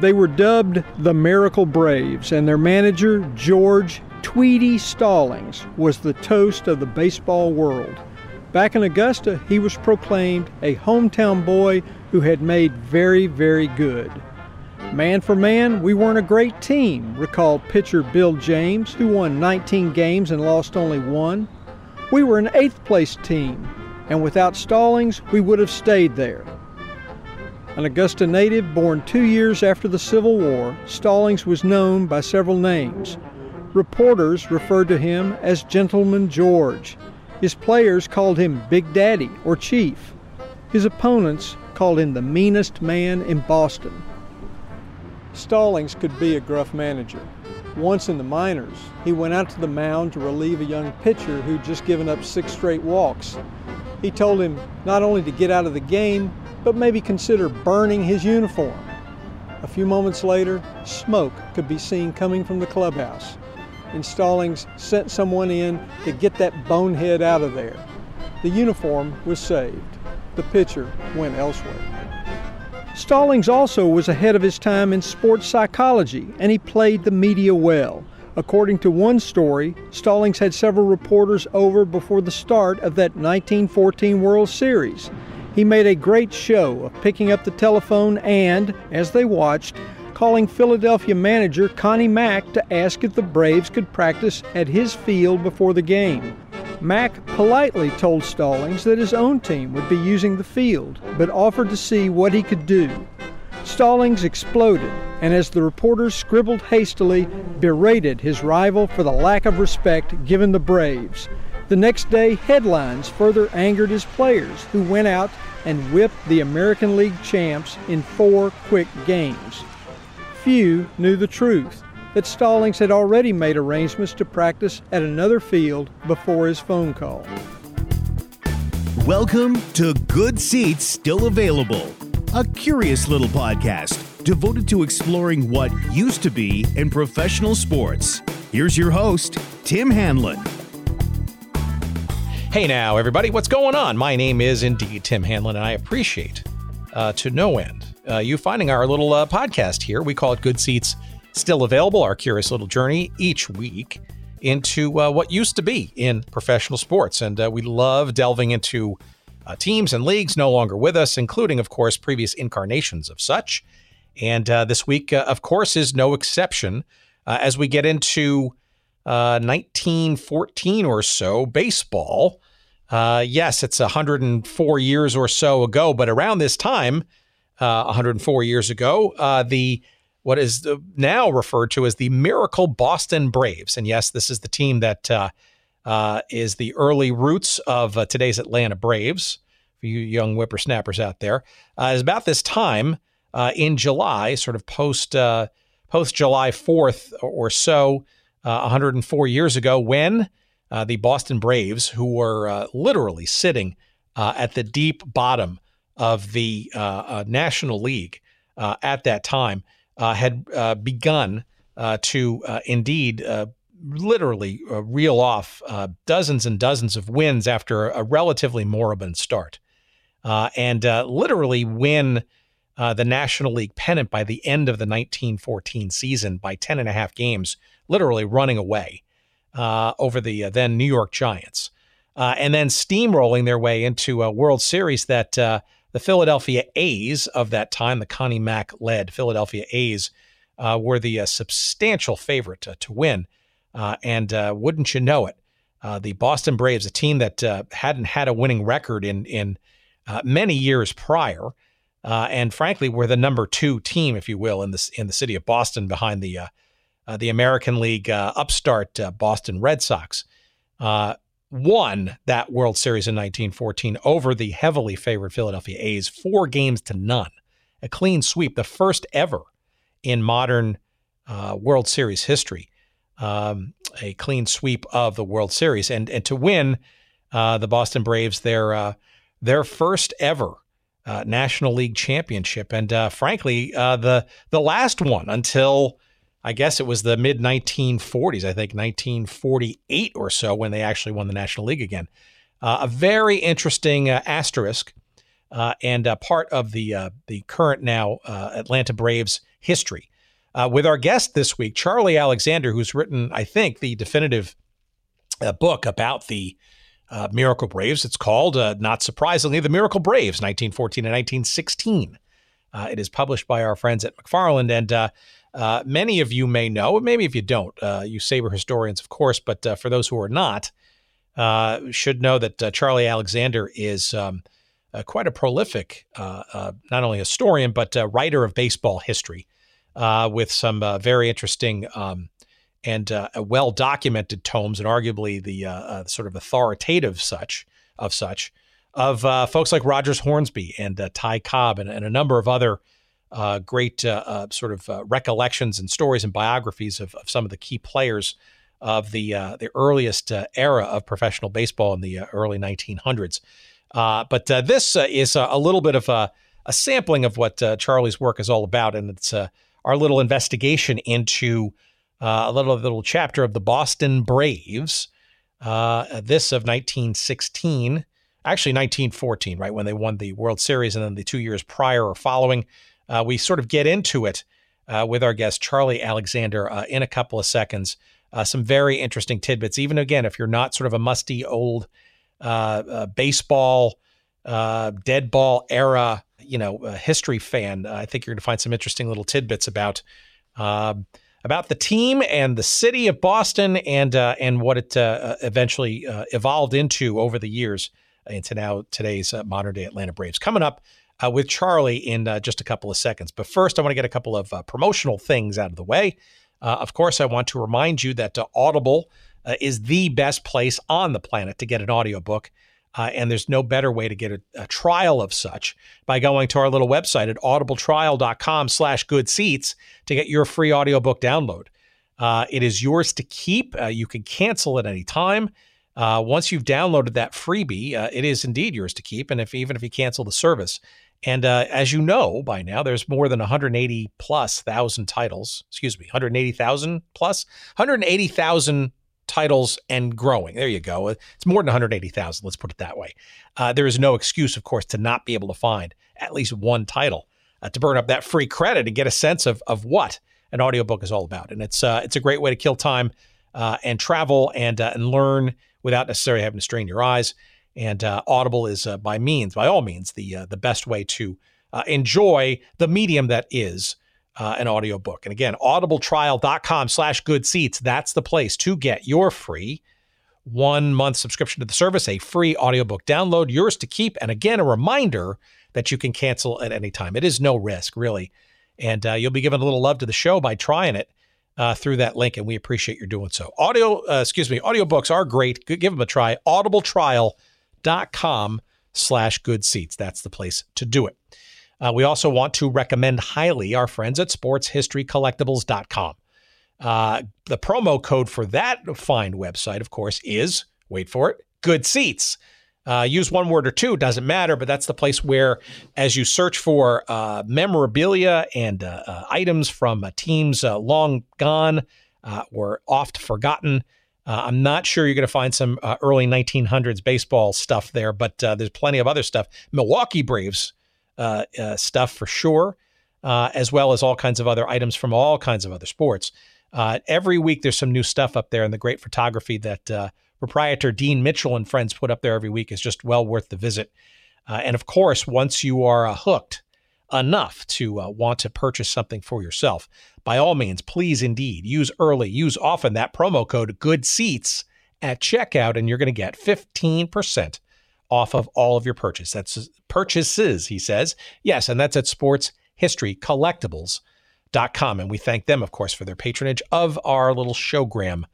They were dubbed the Miracle Braves, and their manager, George Tweedy Stallings, was the toast of the baseball world. Back in Augusta, he was proclaimed a hometown boy who had made very, very good. Man for man, we weren't a great team, recalled pitcher Bill James, who won 19 games and lost only one. We were an eighth place team, and without Stallings, we would have stayed there. An Augusta native born two years after the Civil War, Stallings was known by several names. Reporters referred to him as Gentleman George. His players called him Big Daddy or Chief. His opponents called him the meanest man in Boston. Stallings could be a gruff manager. Once in the minors, he went out to the mound to relieve a young pitcher who'd just given up six straight walks. He told him not only to get out of the game, but maybe consider burning his uniform. A few moments later, smoke could be seen coming from the clubhouse. And Stallings sent someone in to get that bonehead out of there. The uniform was saved. The pitcher went elsewhere. Stallings also was ahead of his time in sports psychology, and he played the media well. According to one story, Stallings had several reporters over before the start of that 1914 World Series. He made a great show of picking up the telephone and, as they watched, calling Philadelphia manager Connie Mack to ask if the Braves could practice at his field before the game. Mack politely told Stallings that his own team would be using the field, but offered to see what he could do. Stallings exploded, and as the reporters scribbled hastily, berated his rival for the lack of respect given the Braves. The next day, headlines further angered his players, who went out and whipped the American League champs in four quick games. Few knew the truth that Stallings had already made arrangements to practice at another field before his phone call. Welcome to Good Seats Still Available, a curious little podcast devoted to exploring what used to be in professional sports. Here's your host, Tim Hanlon. Hey now, everybody, what's going on? My name is indeed Tim Hanlon, and I appreciate uh, to no end uh, you finding our little uh, podcast here. We call it Good Seats Still Available, our curious little journey each week into uh, what used to be in professional sports. And uh, we love delving into uh, teams and leagues no longer with us, including, of course, previous incarnations of such. And this week, of course, is no exception as we get into 1914 or so, baseball. Uh, yes, it's 104 years or so ago, but around this time, uh, 104 years ago, uh, the what is the, now referred to as the Miracle Boston Braves, and yes, this is the team that uh, uh, is the early roots of uh, today's Atlanta Braves. For you young whippersnappers out there, is about this time in July, sort of post post July 4th or so uh, 104 years ago when uh, the Boston Braves, who were uh, literally sitting uh, at the deep bottom of the uh, uh National League uh, at that time, uh, had begun to indeed literally reel off dozens and dozens of wins after a relatively moribund start. and literally win uh, the National League pennant by the end of the 1914 season by 10 and a half games, literally running away uh, over the uh, then New York Giants. Uh, and then steamrolling their way into a World Series that uh, the Philadelphia A's of that time, the Connie Mack led Philadelphia A's, uh, were the substantial favorite to, to win. and wouldn't you know it, the Boston Braves, a team that hadn't had a winning record in, in many years prior, uh, and frankly, we're the number two team, if you will, in the in the city of Boston, behind the uh, uh, the American League uh, upstart uh, Boston Red Sox. Uh, won that World Series in 1914 over the heavily favored Philadelphia A's, four games to none, a clean sweep, the first ever in modern World Series history, um, a clean sweep of the World Series, and and to win the Boston Braves their their first ever uh, National League championship, and uh, frankly, uh, the the last one until I guess it was the mid 1940s. I think 1948 or so when they actually won the National League again. Uh, a very interesting uh, asterisk uh, and part of the the current now Atlanta Braves history. With our guest this week, Charlie Alexander, who's written, I think, the definitive book about the Uh, Miracle Braves. It's called, uh, not surprisingly, The Miracle Braves, 1914 and 1916. Uh, it is published by our friends at McFarland, and many of you may know, maybe if you don't, you SABR historians, of course, but for those who are not, should know that Charlie Alexander is. Um, uh, quite a prolific, uh, uh, not only historian, but writer of baseball history with some very interesting um, and uh, well documented tomes, and arguably the uh, uh, sort of authoritative such of such of folks like Rogers Hornsby and Ty Cobb and, and, a number of other great sort of recollections and stories and biographies of, of, some of the key players of the the earliest era of professional baseball in the early 1900s. Uh, but uh, this uh, is a, little bit of a, a sampling of what uh, Charlie's work is all about, and it's uh, our little investigation into uh, a little little chapter of the Boston Braves. this of 1916, actually 1914, right when they won the World Series, and then the two years prior or following. we sort of get into it with our guest Charlie Alexander in a couple of seconds. some very interesting tidbits, even again, if you're not sort of a musty old uh, uh, baseball, uh, dead ball era, you know, history fan, I think you're going to find some interesting little tidbits about um, about the team and the city of Boston and and what it eventually evolved into over the years into now today's modern day Atlanta Braves. Coming up. Uh, with Charlie in uh, just a couple of seconds. But first, I want to get a couple of uh, promotional things out of the way. of course, I want to remind you that Audible uh, is the best place on the planet to get an audiobook. Uh, and there's no better way to get a, a, trial of such by going to our little website at audibletrial.com slash good seats to get your free audiobook download. Uh, it is yours to keep. Uh, you can cancel at any time. Uh, once you've downloaded that freebie, uh, it is indeed yours to keep. And if even if you cancel the service, and uh, as you know by now, there's more than 180 plus thousand titles. Excuse me, 180,000 plus 180,000 titles and growing. There you go. It's more than 180,000. Let's put it that way. Uh, there is no excuse, of course, to not be able to find at least one title uh, to burn up that free credit and get a sense of of what an audiobook is all about. And it's uh, it's a great way to kill time uh, and travel and uh, and learn without necessarily having to strain your eyes. And uh, Audible is by means, by all means, the the best way to enjoy the medium that is uh, an audiobook. And again, audibletrial.com slash good seats. That's the place to get your free one month subscription to the service, a free audiobook download, yours to keep. And again, a reminder that you can cancel at any time. It is no risk, really. And uh, you'll be given a little love to the show by trying it uh, through that link. And we appreciate your doing so. Audio, uh, excuse me, audiobooks are great. Give them a try. Audibletrial.com slash good seats. That's the place to do it. Uh, we also want to recommend highly our friends at sportshistorycollectibles.com. Uh, the promo code for that fine website, of course, is wait for it, good seats. Uh, use one word or two, doesn't matter, but that's the place where, as you search for uh, memorabilia and uh, uh, items from teams long gone or oft forgotten, I'm not sure you're going to find some early 1900s baseball stuff there, but there's plenty of other stuff. Milwaukee Braves uh, uh, stuff for sure, uh, as well as all kinds of other items from all kinds of other sports. Uh, every week, there's some new stuff up there, and the great photography that uh, proprietor Dean Mitchell and friends put up there every week is just well worth the visit. and of course, once you are hooked enough to want to purchase something for yourself, by all means, please indeed use early, use often that promo code Good Seats at checkout, and you're going to get 15% off of all of your purchase. That's purchases, he says. Yes, and that's at sportshistorycollectibles.com. And we thank them, of course, for their patronage of our little showgram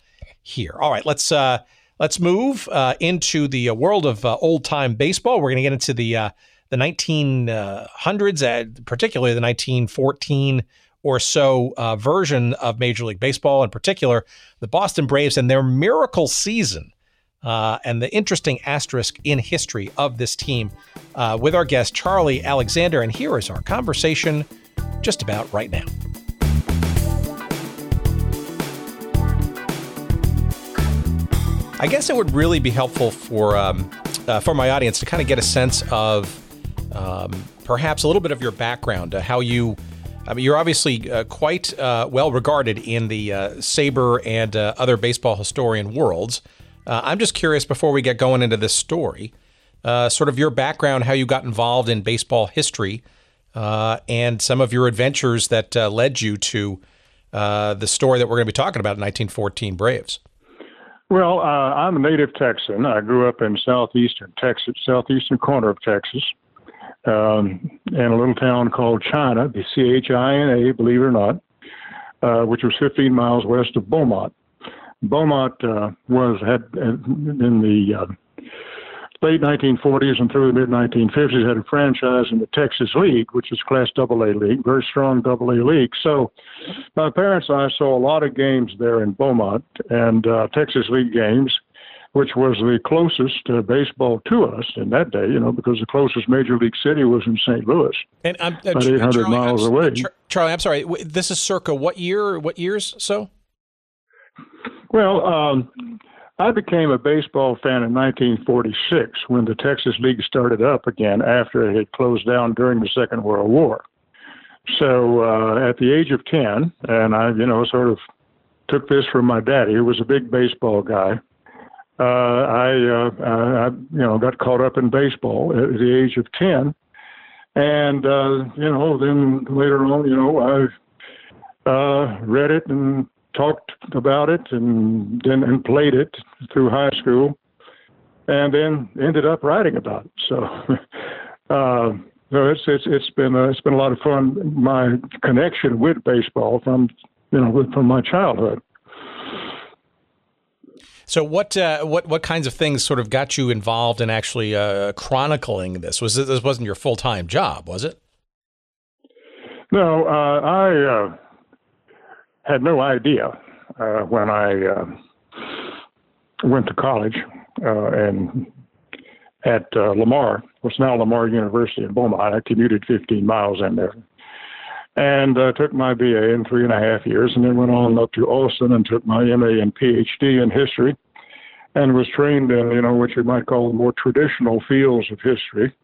here. All right, let's uh, let's move uh, into the uh, world of uh, old time baseball. We're going to get into the uh, the 1900s, uh, particularly the 1914 or so uh, version of Major League Baseball, in particular the Boston Braves and their miracle season uh, and the interesting asterisk in history of this team uh, with our guest, Charlie Alexander. And here is our conversation just about right now. I guess it would really be helpful for um, uh, for my audience to kind of get a sense of um, perhaps a little bit of your background, uh, how you. I mean, you're obviously uh, quite uh, well regarded in the uh, SABR and uh, other baseball historian worlds. Uh, I'm just curious before we get going into this story, sort of your background, how you got involved in baseball history, and some of your adventures that led you to the story that we're going to be talking about in 1914 Braves. Well, uh, I'm a native Texan. I grew up in southeastern Texas, southeastern corner of Texas, um, in a little town called China, the C H I N A, believe it or not, uh, which was 15 miles west of Beaumont. Beaumont uh, was had in the uh, late 1940s and through the mid 1950s had a franchise in the Texas League, which is Class AA league, very strong AA league. So my parents and I saw a lot of games there in Beaumont and uh, Texas League games, which was the closest uh, baseball to us in that day, you know, because the closest major league city was in St. Louis, and I'm, uh, about 800 Charlie, miles I'm, away. Charlie, I'm sorry. This is circa what year? What years? So. Well, um, I became a baseball fan in 1946 when the Texas League started up again after it had closed down during the Second World War. So uh, at the age of 10, and I, you know, sort of took this from my daddy, who was a big baseball guy. Uh, I, uh, I, you know, got caught up in baseball at the age of 10. And, uh, you know, then later on, you know, I uh, read it and talked about it and then and played it through high school, and then ended up writing about it. So, uh, so it's it's it's been uh, it's been a lot of fun. My connection with baseball from you know from my childhood. So what uh, what what kinds of things sort of got you involved in actually uh, chronicling this? Was it, this wasn't your full time job, was it? No, uh, I uh, had no idea uh, when I uh, went to college uh, and at uh, Lamar, what's now Lamar University in Beaumont. I commuted 15 miles in there. And uh, took my BA in three and a half years, and then went on up to Austin and took my MA and PhD in history, and was trained in you know what you might call the more traditional fields of history.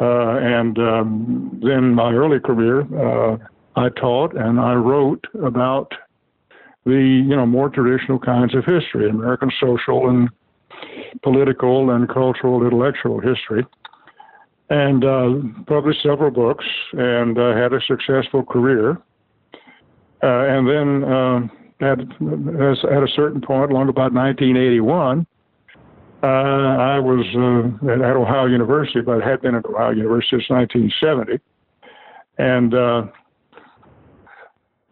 Uh, and um, then my early career, uh, I taught and I wrote about the you know more traditional kinds of history, American social and political and cultural intellectual history, and uh, published several books and uh, had a successful career. Uh, and then uh, at, at a certain point, along about 1981, uh, I was uh, at Ohio University, but had been at Ohio University since 1970. And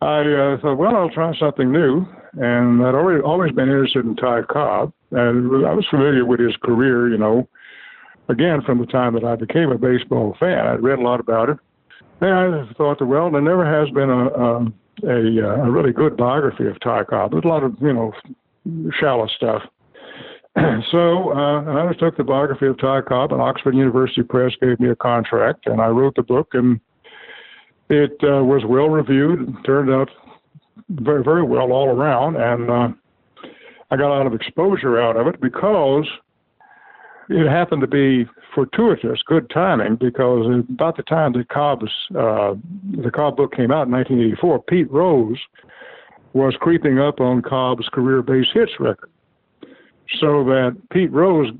I uh, thought, well, I'll try something new. And I'd already, always been interested in Ty Cobb. And I was familiar with his career, you know, again, from the time that I became a baseball fan. I'd read a lot about it. And I thought, well, there never has been a, a, a, a really good biography of Ty Cobb. There's a lot of, you know, shallow stuff. so uh, I undertook the biography of Ty Cobb, and Oxford University Press gave me a contract, and I wrote the book. And it uh, was well reviewed, turned out very, very well all around, and uh, I got a lot of exposure out of it because it happened to be fortuitous, good timing, because about the time that Cobb's uh, the Cobb book came out in 1984, Pete Rose was creeping up on Cobb's career base hits record so that Pete Rose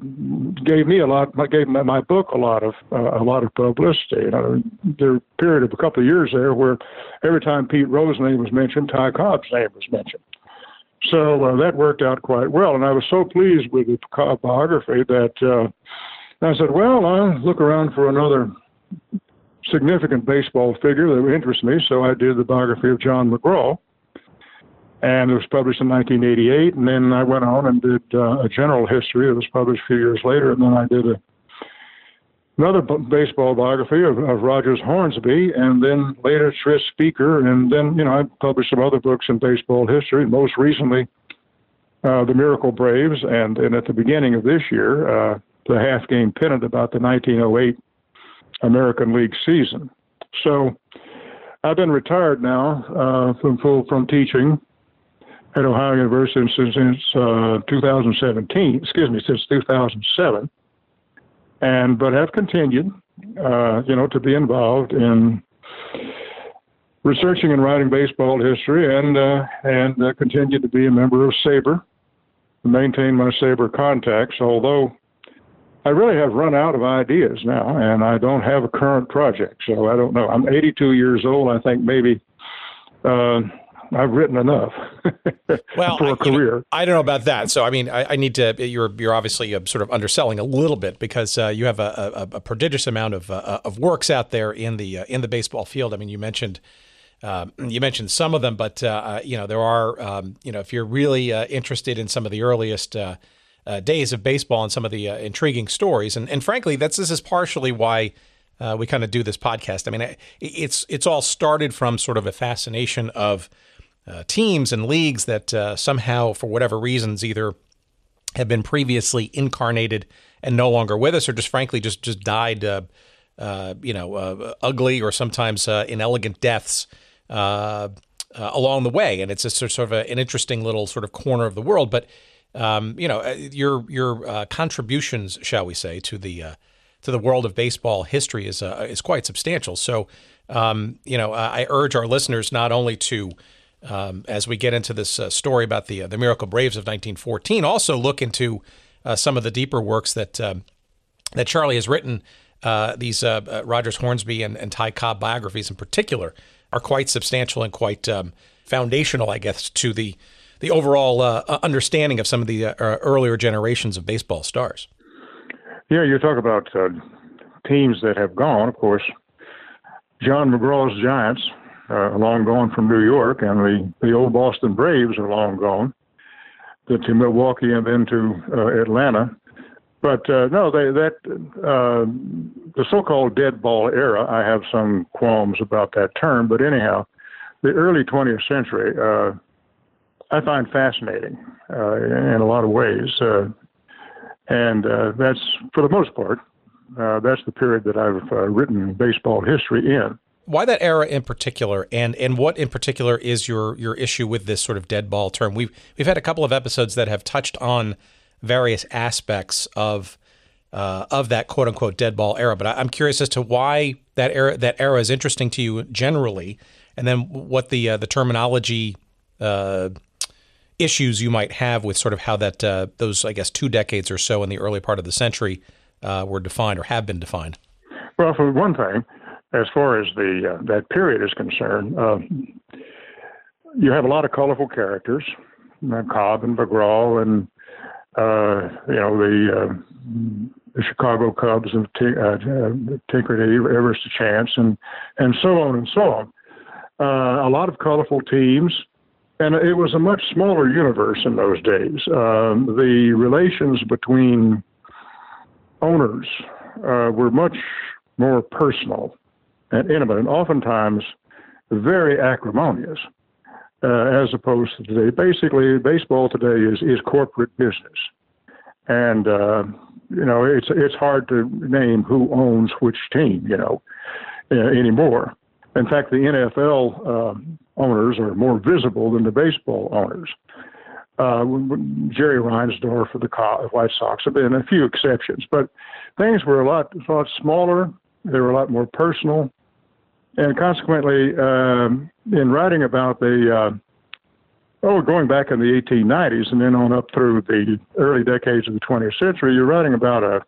gave me a lot, gave my, book a lot of uh, a lot of publicity. You know, there a period of a couple of years there where every time Pete Rose's name was mentioned, Ty Cobb's name was mentioned. So uh, that worked out quite well, and I was so pleased with the Cobb biography that uh, I said, "Well, I'll look around for another significant baseball figure that would interest me." So I did the biography of John McGraw and it was published in 1988. And then I went on and did uh, a general history that was published a few years later. And then I did a, another b- baseball biography of, of Rogers Hornsby, and then later Tris Speaker. And then, you know, I published some other books in baseball history, most recently uh, The Miracle Braves, and, and at the beginning of this year, uh, the half game pennant about the 1908 American League season. So I've been retired now uh, from full from teaching at Ohio University since, since uh, 2017. Excuse me, since 2007, and but have continued uh, you know, to be involved in researching and writing baseball history, and uh, and uh, continue to be a member of SABR, maintain my SABR contacts. Although I really have run out of ideas now, and I don't have a current project, so I don't know. I'm 82 years old. I think maybe. Uh, I've written enough well, for a career. Know, I don't know about that. So, I mean, I, I need to. You're you're obviously uh, sort of underselling a little bit because uh, you have a, a, a, prodigious amount of uh, of works out there in the uh, in the baseball field. I mean, you mentioned. Um, you mentioned some of them, but uh, you know there are. Um, you know, if you're really interested in some of the earliest days of baseball and some of the intriguing stories, and, and frankly, that's this is partially why we kind of do this podcast. I mean, it's it's all started from sort of a fascination of uh, teams and leagues that uh, somehow, for whatever reasons, either have been previously incarnated and no longer with us, or just frankly just just died, uh, uh you know, uh, ugly or sometimes inelegant deaths along the way. And it's a sort of a, an interesting little sort of corner of the world. But um, you know, your your contributions, shall we say, to the to the world of baseball history is is quite substantial. So, um, you know, I urge our listeners not only to um, as we get into this uh, story about the uh, the Miracle Braves of 1914. Also, look into uh, some of the deeper works that um, that Charlie has written. Uh, these uh, uh, Rogers Hornsby and, and, Ty Cobb biographies, in particular, are quite substantial and quite um, foundational, I guess, to the the overall understanding of some of the earlier generations of baseball stars. Yeah, you talk about teams that have gone. Of course, John McGraw's Giants uh, long gone from New York, and the, the old Boston Braves are long gone to, Milwaukee and then to uh, Atlanta. But uh, no, they, that uh, the so-called dead ball era. I have some qualms about that term, but anyhow, the early 20th century uh, I find fascinating uh, in a lot of ways, and that's for the most part that's the period that I've written baseball history in why that era in particular, and and what in particular is your your issue with this sort of dead ball term? We've we've had a couple of episodes that have touched on various aspects of uh, of that quote unquote dead ball era, but I, am curious as to why that era that era is interesting to you generally, and then what the uh, the terminology uh, issues you might have with sort of how that uh, those I guess two decades or so in the early part of the century uh, were defined or have been defined. Well, for one thing, as far as the uh, that period is concerned, uh, you have a lot of colorful characters, uh, Cobb and McGraw, and uh, you know the, uh, the Chicago Cubs of T- uh, Tinker to, Everest Chance, and and so on and so on. a lot of colorful teams. And it was a much smaller universe in those days. Um, the relations between owners were much more personal and intimate, and oftentimes very acrimonious, uh, as opposed to today. Basically, baseball today is is corporate business, and uh, you know it's it's hard to name who owns which team, you know, uh, anymore. In fact, the NFL um, owners are more visible than the baseball owners. Uh, Jerry Reinsdorf of the White Sox have been a few exceptions, but things were a lot, a lot smaller. They were a lot more personal and consequently, um, in writing about the uh, oh, going back in the 1890s and then on up through the early decades of the 20th century, you're writing about a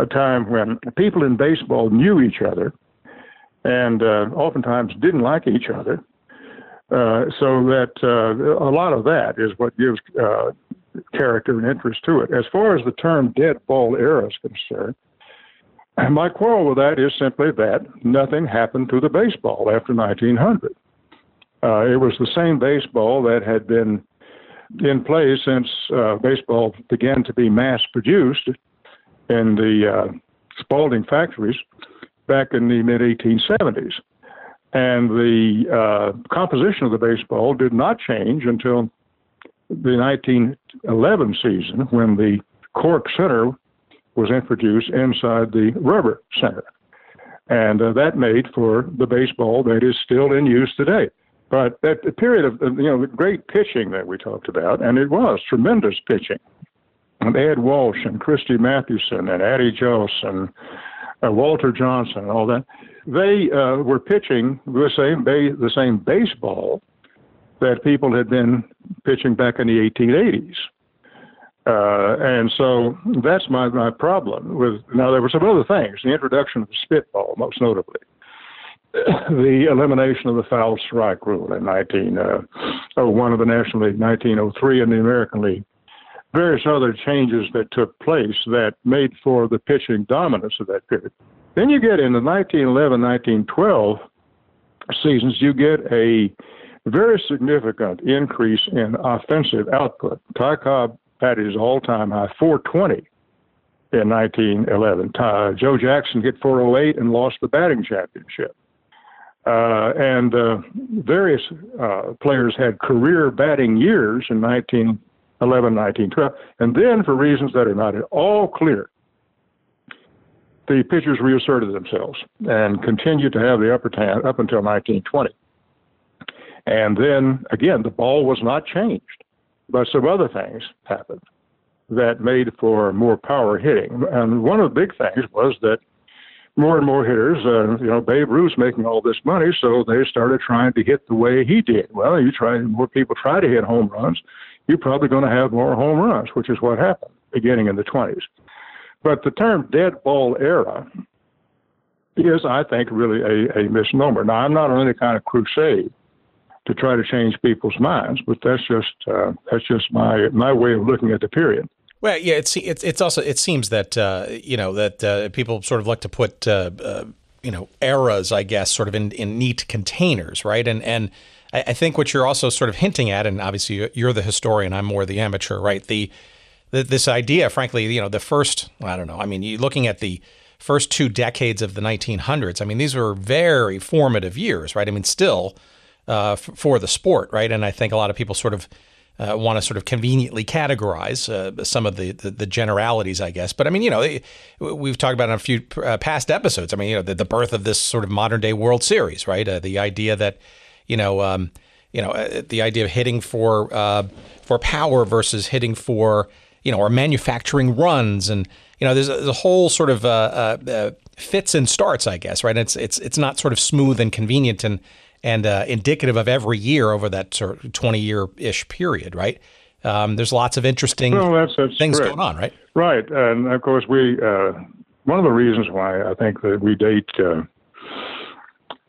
a time when people in baseball knew each other and uh, oftentimes didn't like each other. Uh, so that uh, a lot of that is what gives uh, character and interest to it. As far as the term dead ball era is concerned, my quarrel with that is simply that nothing happened to the baseball after 1900. Uh, it was the same baseball that had been in play since uh, baseball began to be mass produced in the uh, Spalding factories back in the mid 1870s. And the uh, composition of the baseball did not change until the 1911 season when the cork center was introduced inside the rubber center. And uh, that made for the baseball that is still in use today. But that period of, you know, great pitching that we talked about, and it was tremendous pitching. And Ed Walsh and Christy Mathewson and Addie Joss and uh, Walter Johnson, and all that. They uh, were pitching the same ba- the same baseball that people had been pitching back in the 1880s. Uh, and so that's my, my problem with now there were some other things the introduction of the spitball most notably the elimination of the foul strike rule in 1901 uh, of the National League, 1903 in the American League, various other changes that took place that made for the pitching dominance of that period. Then you get in the 1911 1912 seasons, you get a very significant increase in offensive output. Ty Cobb had his all time high, 420 in 1911. Ty, Joe Jackson hit 408 and lost the batting championship. Uh, and uh, various uh, players had career batting years in 1911, 1912. And then, for reasons that are not at all clear, the pitchers reasserted themselves and continued to have the upper hand up until 1920. And then, again, the ball was not changed, but some other things happened that made for more power hitting. And one of the big things was that more and more hitters, uh, you know, Babe Ruth's making all this money, so they started trying to hit the way he did. Well, you try, more people try to hit home runs, you're probably going to have more home runs, which is what happened beginning in the 20s. But the term dead ball era is, I think, really a, a misnomer. Now, I'm not on any kind of crusade to try to change people's minds, but that's just uh, that's just my my way of looking at the period. Well, yeah, it's it's it's also it seems that uh, you know that uh, people sort of like to put uh, uh, you know eras, I guess, sort of in, in neat containers, right? And and I, I, think what you're also sort of hinting at, and obviously you're the historian, I'm more the amateur, right? The, the this idea, frankly, you know, the first I don't know, I mean, looking at the first two decades of the 1900s, I mean, these were very formative years, right? I mean, still uh, f- for the sport, right? And I think a lot of people sort of uh, want to sort of conveniently categorize uh, some of the, the, the generalities, I guess. But I mean, you know, we've talked about in a few uh, past episodes. I mean, you know, the, the, birth of this sort of modern day World Series, right? Uh, the idea that, you know, um, you know, uh, the idea of hitting for uh, for power versus hitting for, you know, or manufacturing runs, and you know, there's a, there's a whole sort of fits and starts, I guess, right? It's it's it's not sort of smooth and convenient and and uh, indicative of every year over that sort of 20 year ish period, right? Um, there's lots of interesting well, that's, that's things correct. going on, right? Right. And of course, we, uh, one of the reasons why I think that we date uh,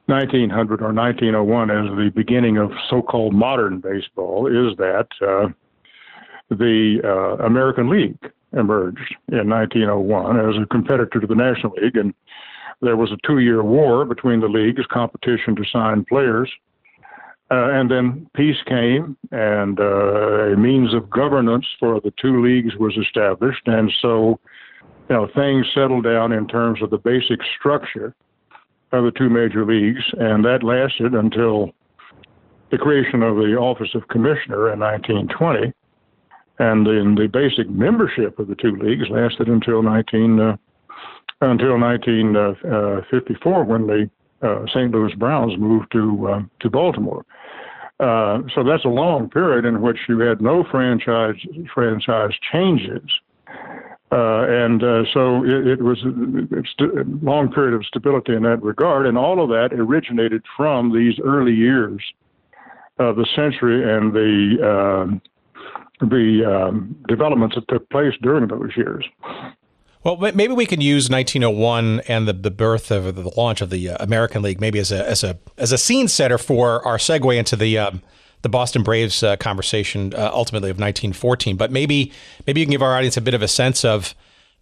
1900 or 1901 as the beginning of so called modern baseball is that uh, the uh, American League emerged in 1901 as a competitor to the National League. And there was a two year war between the leagues, competition to sign players. Uh, and then peace came, and uh, a means of governance for the two leagues was established. And so, you know, things settled down in terms of the basic structure of the two major leagues, and that lasted until the creation of the Office of Commissioner in 1920. And then the basic membership of the two leagues lasted until 19. Uh, until 1954 when the uh, St. Louis Browns moved to uh, to Baltimore. Uh, so that's a long period in which you had no franchise franchise changes, uh, and uh, so it, it was a, a long period of stability in that regard, and all of that originated from these early years of the century and the um, the um, developments that took place during those years. Well, maybe we can use 1901 and the, the birth of the launch of the uh, American League maybe as a as a as a scene setter for our segue into the um, the Boston Braves uh, conversation uh, ultimately of 1914. But maybe maybe you can give our audience a bit of a sense of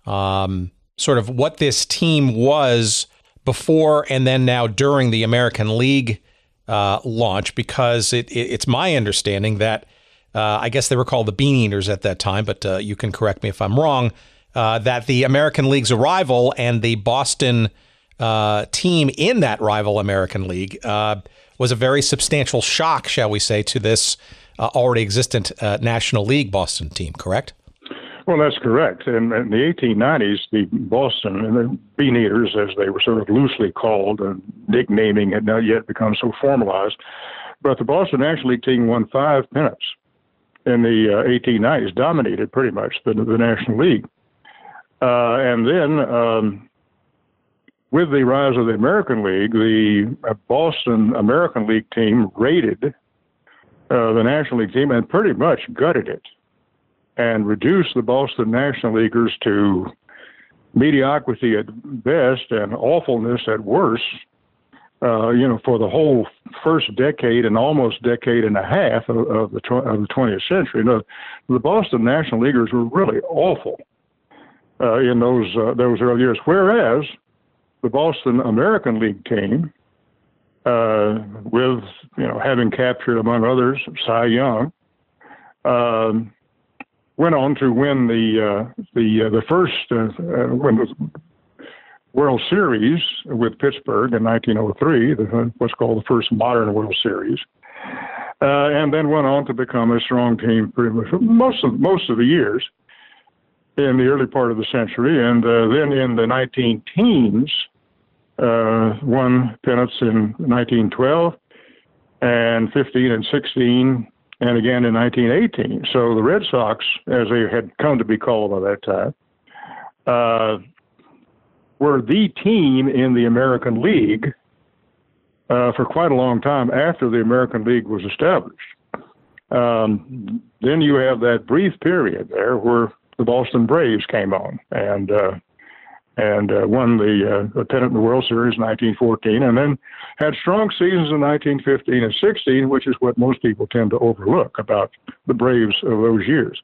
um, sort of what this team was before and then now during the American League uh, launch, because it, it, it's my understanding that uh, I guess they were called the Bean Eaters at that time, but uh, you can correct me if I'm wrong uh, that the American League's arrival and the Boston uh, team in that rival American League uh, was a very substantial shock, shall we say, to this uh, already existent National League Boston team, correct? Well, that's correct. In, in, the 1890s, the Boston and the Bean Eaters, as they were sort of loosely called, and nicknaming had not yet become so formalized, but the Boston National League team won five pennants in the 1890s, dominated pretty much the, the National League. Uh, and then um, with the rise of the American League, the uh, Boston American League team raided uh, the National League team and pretty much gutted it and reduced the Boston National Leaguers to mediocrity at best and awfulness at worst. Uh, you know, for the whole first decade and almost decade and a half of, of the tw- of the 20th century, you know, the Boston National Leaguers were really awful uh, in those uh, those early years. Whereas the Boston American League team, uh, with you know having captured among others Cy Young, um, went on to win the uh, the the first the World Series with Pittsburgh in 1903, the, what's called the first modern World Series. Uh, and then went on to become a strong team pretty much most of most of the years in the early part of the century, and uh, then in the 19 teens, uh, won pennants in 1912 and 15 and 16, and again in 1918. So the Red Sox, as they had come to be called by that time, uh, were the team in the American League uh, for quite a long time after the American League was established. Um, then you have that brief period there where the Boston Braves came on and uh, and uh, won the, uh, pennant in the World Series in 1914, and then had strong seasons in 1915 and 16, which is what most people tend to overlook about the Braves of those years.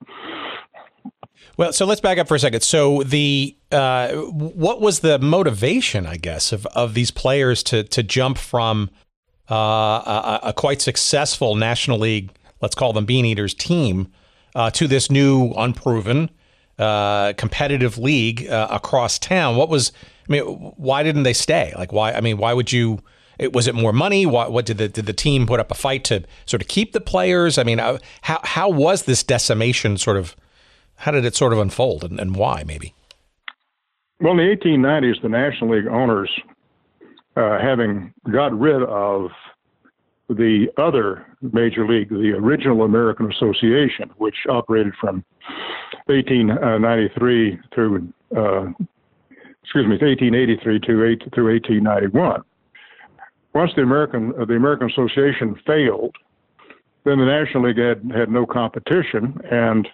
Well, so let's back up for a second. So the uh, what was the motivation, I guess, of, of these players to to jump from uh, a, a, quite successful National League, let's call them Bean Eaters team, uh, to this new unproven uh, competitive league uh, across town. What was? I mean, why didn't they stay? Like, why? I mean, why would you? It, was it more money? What, what did the did the team put up a fight to sort of keep the players? I mean, uh, how how was this decimation sort of? How did it sort of unfold, and, and why maybe? Well, in the 1890s, the National League owners, uh, having got rid of the other major league, the original American Association, which operated from 1893 through, uh, excuse me, 1883 to eight, through 1891. Once the American uh, the American Association failed, then the National League had had no competition, and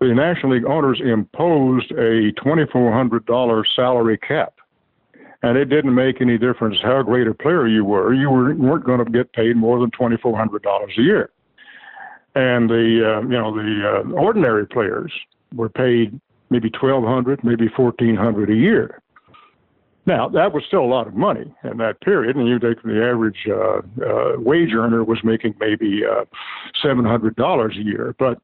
the National League owners imposed a $2,400 salary cap and it didn't make any difference how great a player you were. You were, weren't going to get paid more than twenty four hundred dollars a year, and the uh, you know the uh, ordinary players were paid maybe twelve hundred, maybe fourteen hundred a year. Now that was still a lot of money in that period, and you take the average uh, uh, wage earner was making maybe uh, seven hundred dollars a year, but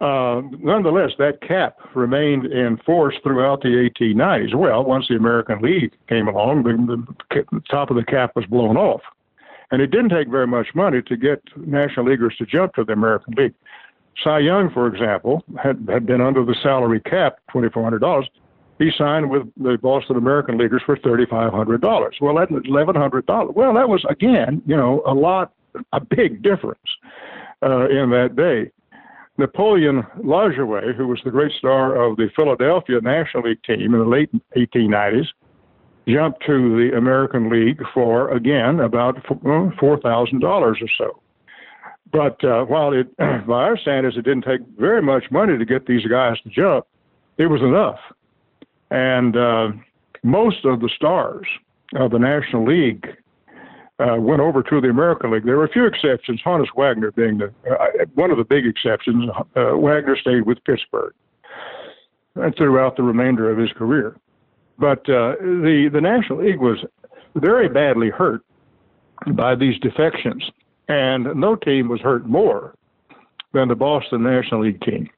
uh, nonetheless, that cap remained in force throughout the 1890s. Well, once the American League came along, the, the top of the cap was blown off. And it didn't take very much money to get National Leaguers to jump to the American League. Cy Young, for example, had, had been under the salary cap, $2,400. He signed with the Boston American Leaguers for $3,500. Well, that's $1,100. Well, that was, again, you know, a lot, a big difference uh, in that day. Napoleon Lajoie, who was the great star of the Philadelphia National League team in the late 1890s, jumped to the American League for, again, about $4,000 or so. But uh, while it, by our standards, it didn't take very much money to get these guys to jump, it was enough. And uh, most of the stars of the National League uh, went over to the American League. There were a few exceptions, Honus Wagner being the uh, one of the big exceptions. Uh, Wagner stayed with Pittsburgh and throughout the remainder of his career. But uh, the the National League was very badly hurt by these defections, and no team was hurt more than the Boston National League team.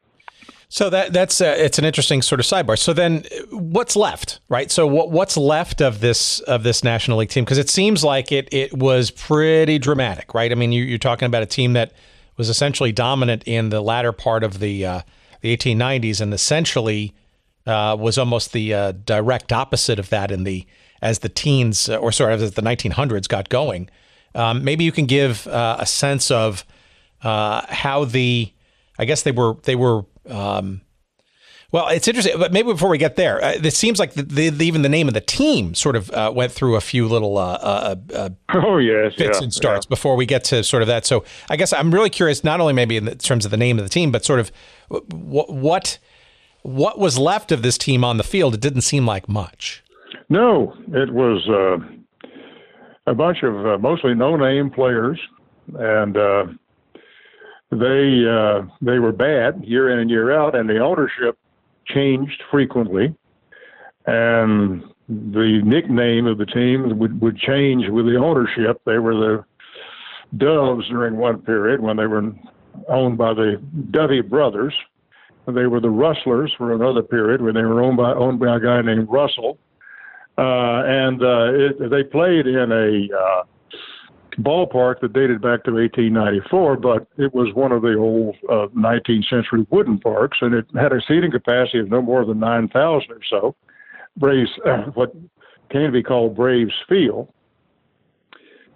So that that's uh, it's an interesting sort of sidebar. So then, what's left, right? So what what's left of this of this National League team? Because it seems like it it was pretty dramatic, right? I mean, you, are talking about a team that was essentially dominant in the latter part of the uh, the 1890s, and essentially uh, was almost the uh, direct opposite of that in the as the teens uh, or sorry as the 1900s got going. Um, maybe you can give uh, a sense of how the I guess they were they were um, Well, it's interesting, but maybe before we get there, uh, it seems like the, the, even the name of the team sort of uh, went through a few little uh, uh, uh oh yes fits yeah, and starts yeah. before we get to sort of that. So I guess I'm really curious, not only maybe in terms of the name of the team, but sort of what what was left of this team on the field. It didn't seem like much. No, it was uh, a bunch of mostly no-name players, and they uh, they were bad year in and year out, and the ownership changed frequently, and the nickname of the team would, would change with the ownership. They were the Doves during one period when they were owned by the Dovey brothers. They were the Rustlers for another period when they were owned by owned by a guy named Russell. Uh, and uh, it, they played in a uh, ballpark that dated back to 1894, but it was one of the old uh, 19th century wooden parks, and it had a seating capacity of no more than 9,000 or so. Braves, uh, what to be called Braves Field.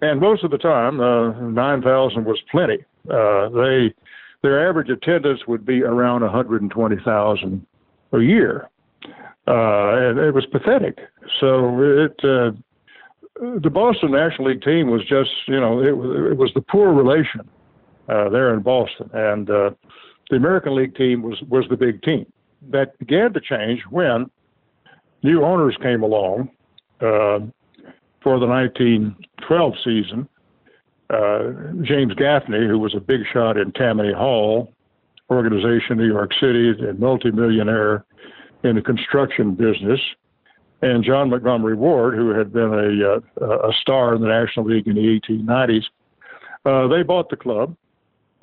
And most of the time, uh, 9,000 was plenty. Uh, they, their average attendance would be around 120,000 a year. Uh, and it was pathetic. So it, uh, the Boston National League team was just, you know, it, it was the poor relation uh, there in Boston, and uh, the American League team was was the big team. That began to change when new owners came along uh, for the 1912 season. Uh, James Gaffney, who was a big shot in Tammany Hall organization, New York City, and multimillionaire in the construction business, and John Montgomery Ward, who had been a, uh, a star in the National League in the 1890s. Uh, they bought the club.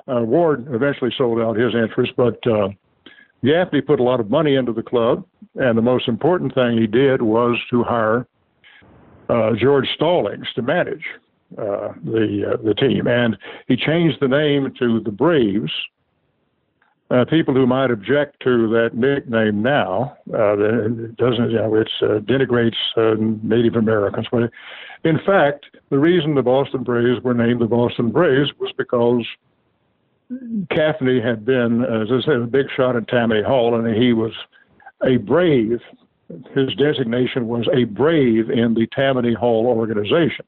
Uh, Ward eventually sold out his interest, but Gaffney put a lot of money into the club, and the most important thing he did was to hire George Stallings to manage uh, the uh, the team, and he changed the name to the Braves uh, people who might object to that nickname now, uh, it doesn't, you know, it uh, denigrates uh, Native Americans. But in fact, the reason the Boston Braves were named the Boston Braves was because Gaffney had been, as I said, a big shot at Tammany Hall, and he was a brave. His designation was a brave in the Tammany Hall organization.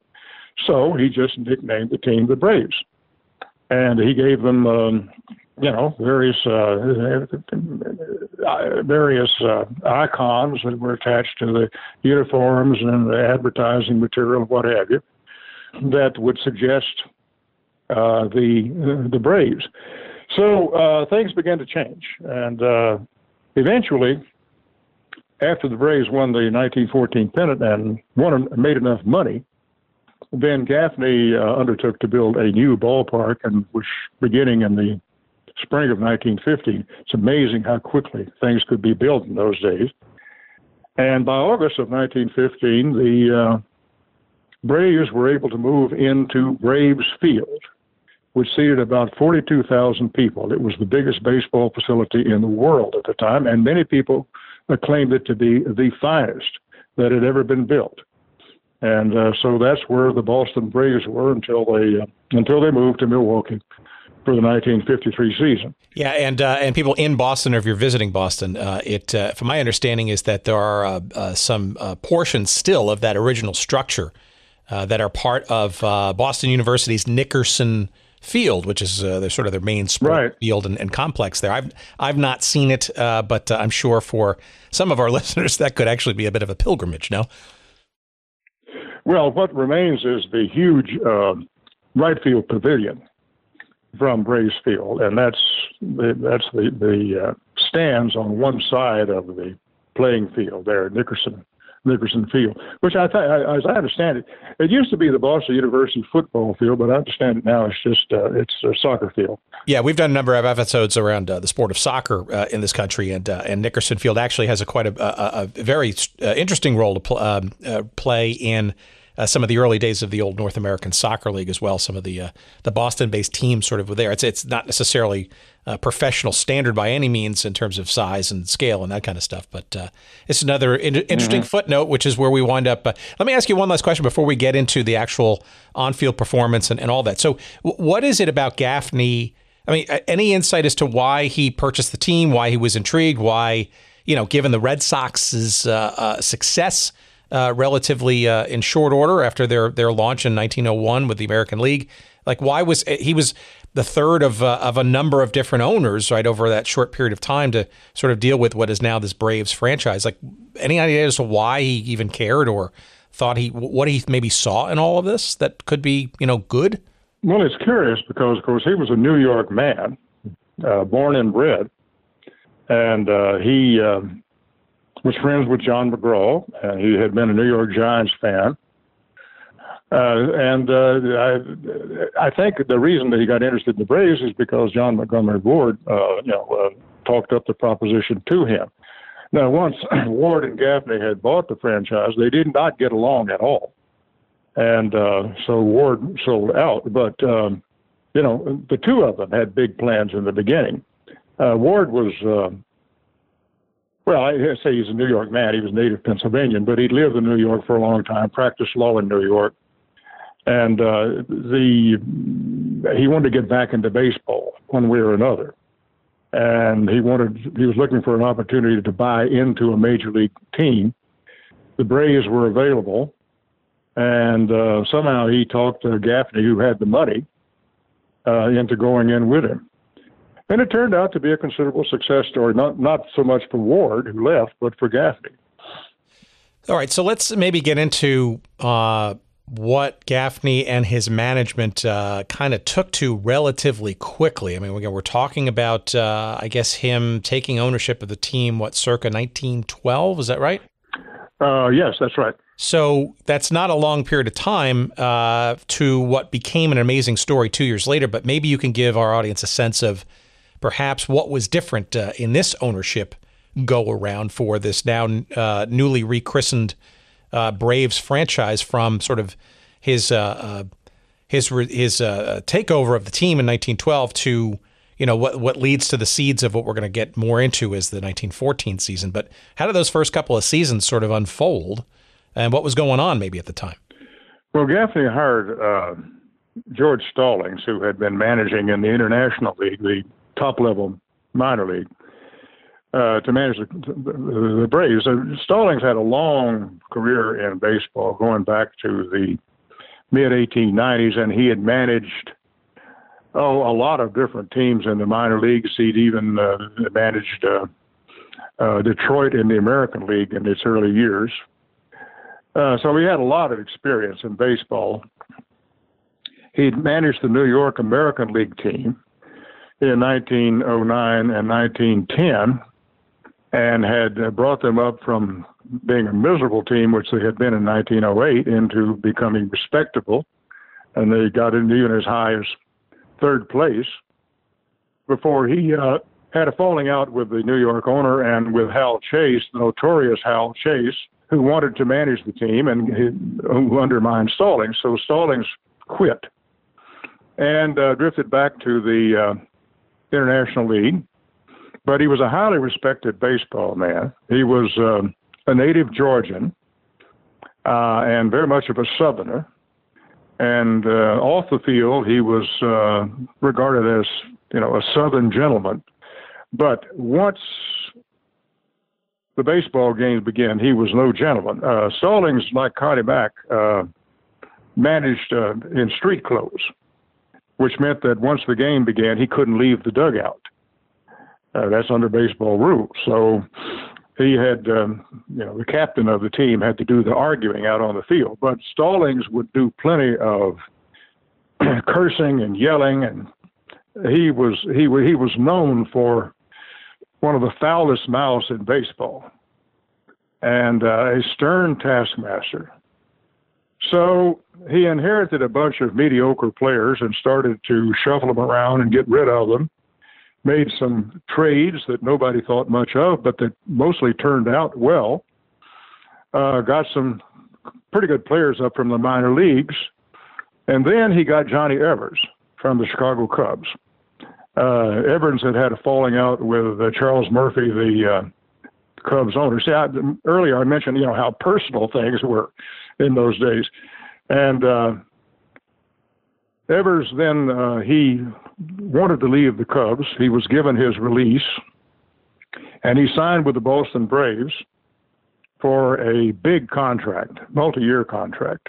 So he just nicknamed the team the Braves. And he gave them um, you know, various uh, various uh, icons that were attached to the uniforms and the advertising material, what have you, that would suggest uh, the the Braves. So uh, things began to change, and uh, eventually, after the Braves won the 1914 pennant and won made enough money, then Gaffney uh, undertook to build a new ballpark, and was beginning in the spring of 1950. It's amazing how quickly things could be built in those days. And by August of 1915, the uh, Braves were able to move into Braves Field, which seated about 42,000 people. It was the biggest baseball facility in the world at the time, and many people claimed it to be the finest that had ever been built. And uh, so that's where the Boston Braves were until they uh, until they moved to Milwaukee for the 1953 season. Yeah, and uh, and people in Boston, or if you're visiting Boston, uh, it uh, from my understanding is that there are uh, uh, some uh, portions still of that original structure that are part of Boston University's Nickerson Field, which is uh, sort of their main sport right. field and, and, complex there. I've I've not seen it, but I'm sure for some of our listeners that could actually be a bit of a pilgrimage. No. Well, what remains is the huge uh, right field pavilion from Braves Field, and that's the, that's the the uh, stands on one side of the playing field there, at Nickerson Nickerson Field, which I th- as I understand it, it used to be the Boston University football field, but I understand it now it's just uh, it's a soccer field. Yeah, we've done a number of episodes around uh, the sport of soccer uh, in this country, and uh, and Nickerson Field actually has a quite a, a, a very uh, interesting role to pl- um, uh, play in uh, some of the early days of the old North American Soccer League as well. Some of the uh, the Boston-based teams sort of were there. It's it's not necessarily a professional standard by any means in terms of size and scale and that kind of stuff, but uh, it's another in- interesting mm-hmm. footnote, which is where we wind up. Uh, let me ask you one last question before we get into the actual on-field performance and, and all that. So, w- what is it about Gaffney? I mean, any insight as to why he purchased the team, why he was intrigued, why you know, given the Red Sox's uh, uh, success uh, relatively uh, in short order after their their launch in 1901 with the American League. Like, why was he was the third of uh, of a number of different owners right over that short period of time to sort of deal with what is now this Braves franchise? Like, any idea as to why he even cared or thought he what he maybe saw in all of this that could be you know good? Well, it's curious because of course he was a New York man, uh, born and bred, and uh, he. Um, was friends with John McGraw, and he had been a New York Giants fan. Uh, and uh, I, I think the reason that he got interested in the Braves is because John Montgomery Ward, uh, you know, uh, talked up the proposition to him. Now, once Ward and Gaffney had bought the franchise, they did not get along at all, and uh, so Ward sold out. But um, you know, the two of them had big plans in the beginning. Uh, Ward was uh, well, I say he's a New York man. He was native Pennsylvanian, but he lived in New York for a long time, practiced law in New York, and uh, the he wanted to get back into baseball one way or another, and he wanted he was looking for an opportunity to buy into a major league team. The Braves were available, and uh, somehow he talked to Gaffney, who had the money, uh, into going in with him. And it turned out to be a considerable success story, not, not so much for Ward, who left, but for Gaffney. All right, so let's maybe get into uh, what Gaffney and his management uh, kind of took to relatively quickly. I mean, we're, we're talking about, uh, I guess, him taking ownership of the team, what, circa 1912? Is that right? Uh, yes, that's right. So that's not a long period of time uh, to what became an amazing story two years later, but maybe you can give our audience a sense of perhaps what was different uh, in this ownership go around for this now uh, newly rechristened uh, Braves franchise from sort of his uh, uh, his his uh, takeover of the team in 1912 to you know what what leads to the seeds of what we're going to get more into is the 1914 season. But how did those first couple of seasons sort of unfold, and what was going on maybe at the time? Well, Gaffney hired George Stallings, who had been managing in the International League, the top level minor league uh, to manage the, the, the Braves. Uh, Stallings had a long career in baseball, going back to the mid 1890s, and he had managed oh a lot of different teams in the minor leagues. He'd even uh, managed uh, uh, Detroit in the American League in its early years. Uh, so he had a lot of experience in baseball. He'd managed the New York American League team, in 1909 and 1910 and had brought them up from being a miserable team, which they had been in 1908, into becoming respectable. And they got into even as high as third place before he uh, had a falling out with the New York owner and with Hal Chase, the notorious Hal Chase, who wanted to manage the team and who undermined Stallings. So Stallings quit and uh, drifted back to the uh, International League, but he was a highly respected baseball man. He was um, a native Georgian uh, and very much of a Southerner. And uh, off the field, he was uh, regarded as you know a Southern gentleman. But once the baseball games began, he was no gentleman. Uh, Stallings, like Connie Mack, uh, managed uh, in street clothes which meant that once the game began, he couldn't leave the dugout. Uh, that's under baseball rules. So he had, um, you know, the captain of the team had to do the arguing out on the field. But Stallings would do plenty of cursing and yelling, and he was he he was known for one of the foulest mouths in baseball, and uh, a stern taskmaster. So he inherited a bunch of mediocre players and started to shuffle them around and get rid of them. Made some trades that nobody thought much of, but that mostly turned out well. Uh, got some pretty good players up from the minor leagues. And then he got Johnny Evers from the Chicago Cubs. Uh, Evers had had a falling out with uh, Charles Murphy, the uh, Cubs owner. See, I, earlier I mentioned, you know, how personal things were in those days. And uh, Evers then uh, he wanted to leave the Cubs. He was given his release, and he signed with the Boston Braves for a big contract, multi-year contract,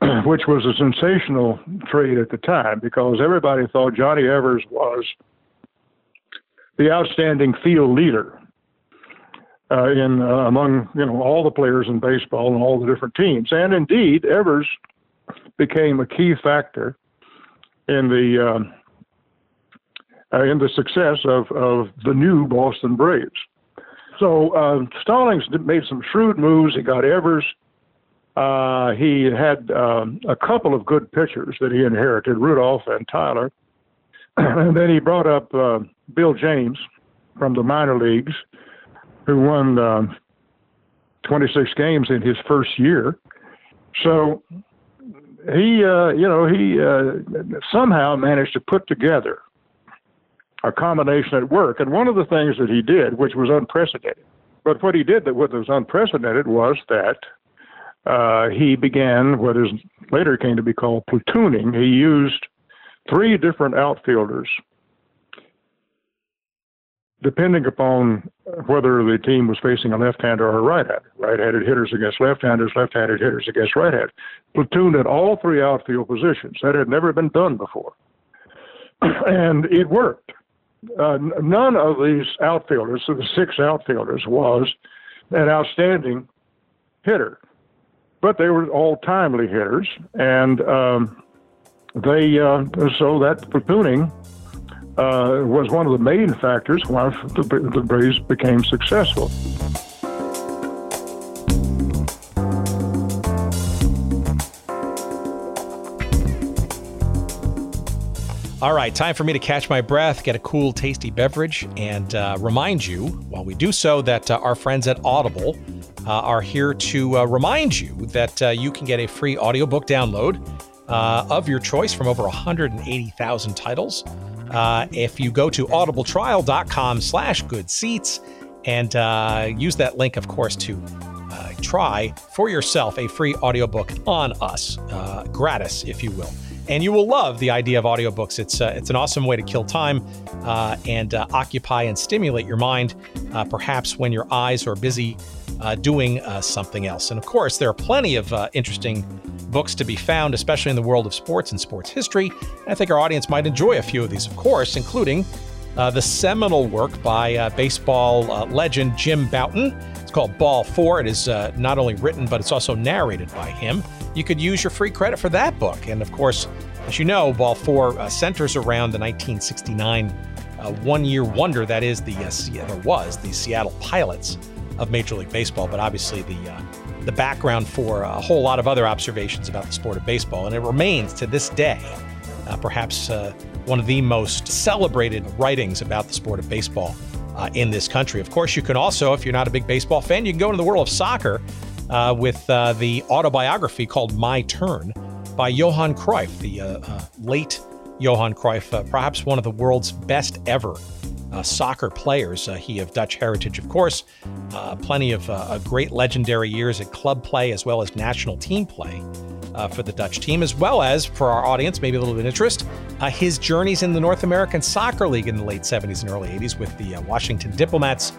which was a sensational trade at the time because everybody thought Johnny Evers was the outstanding field leader uh, in uh, among you know all the players in baseball and all the different teams, and indeed Evers became a key factor in the um, uh, in the success of of the new Boston Braves. So uh, Stallings made some shrewd moves. He got Evers. Uh, he had um, a couple of good pitchers that he inherited, Rudolph and Tyler. and then he brought up uh, Bill James from the minor leagues, who won um, 26 games in his first year. So he, uh, you know, he uh, somehow managed to put together a combination at work. And one of the things that he did, which was unprecedented, but what he did that was unprecedented was that uh, he began what is later came to be called platooning. He used three different outfielders depending upon whether the team was facing a left-hander or a right-hander. Right-handed hitters against left-handers, left-handed hitters against right-handers. Platooned at all three outfield positions. That had never been done before. and it worked uh, none of these outfielders, so the six outfielders, was an outstanding hitter, but they were all timely hitters, and um, they uh, so that platooning uh, was one of the main factors why the, the Braves became successful. All right, time for me to catch my breath, get a cool, tasty beverage, and uh, remind you, while we do so, that uh, our friends at Audible uh, are here to uh, remind you that uh, you can get a free audiobook download uh, of your choice from over 180,000 titles. If you go to audibletrial.com slash good seats and use that link, of course, to try for yourself a free audiobook on us, gratis, if you will and you will love the idea of audiobooks. It's uh, it's an awesome way to kill time uh, and uh, occupy and stimulate your mind, uh, perhaps when your eyes are busy uh, doing uh, something else. And of course, there are plenty of interesting books to be found, especially in the world of sports and sports history. And I think our audience might enjoy a few of these, of course, including the seminal work by baseball legend Jim Bouton. It's called Ball Four. It is not only written, but it's also narrated by him you could use your free credit for that book. And of course, as you know, Ball 4 uh, centers around the 1969 uh, one year wonder that is the, uh, there was, the Seattle Pilots of Major League Baseball, but obviously the, uh, the background for a whole lot of other observations about the sport of baseball. And it remains to this day uh, perhaps uh, one of the most celebrated writings about the sport of baseball uh, in this country. Of course, you can also, if you're not a big baseball fan, you can go into the world of soccer uh, with uh, the autobiography called My Turn by Johan Cruyff, the late Johan Cruyff, perhaps one of the world's best ever uh, soccer players. Uh, he of Dutch heritage, of course. Uh, plenty of uh, great legendary years at club play as well as national team play. for the Dutch team, as well as for our audience, maybe a little bit of interest, his journeys in the North American Soccer League in the late 70s and early 80s with the Washington Diplomats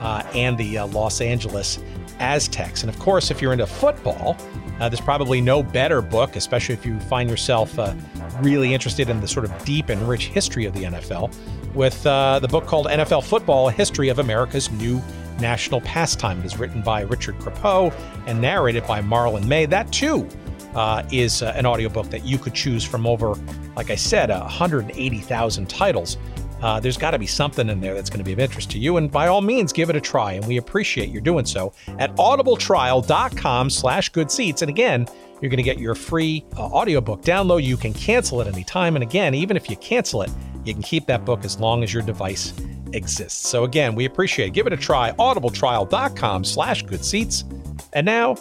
and the Los Angeles Aztecs. And of course, if you're into football, uh, there's probably no better book, especially if you find yourself uh, really interested in the sort of deep and rich history of the NFL, with uh, the book called NFL Football A History of America's New National Pastime. It is written by Richard Crepeau and narrated by Marlon May. That too uh, is uh, an audiobook that you could choose from over, like I said, 180,000 titles uh, there's got to be something in there that's going to be of interest to you. And by all means, give it a try. And we appreciate your doing so at audibletrial.com slash good seats. And again, you're going to get your free uh, audiobook download. You can cancel it anytime. And again, even if you cancel it, you can keep that book as long as your device exists. So again, we appreciate it. Give it a try. audibletrial.com slash good seats. And now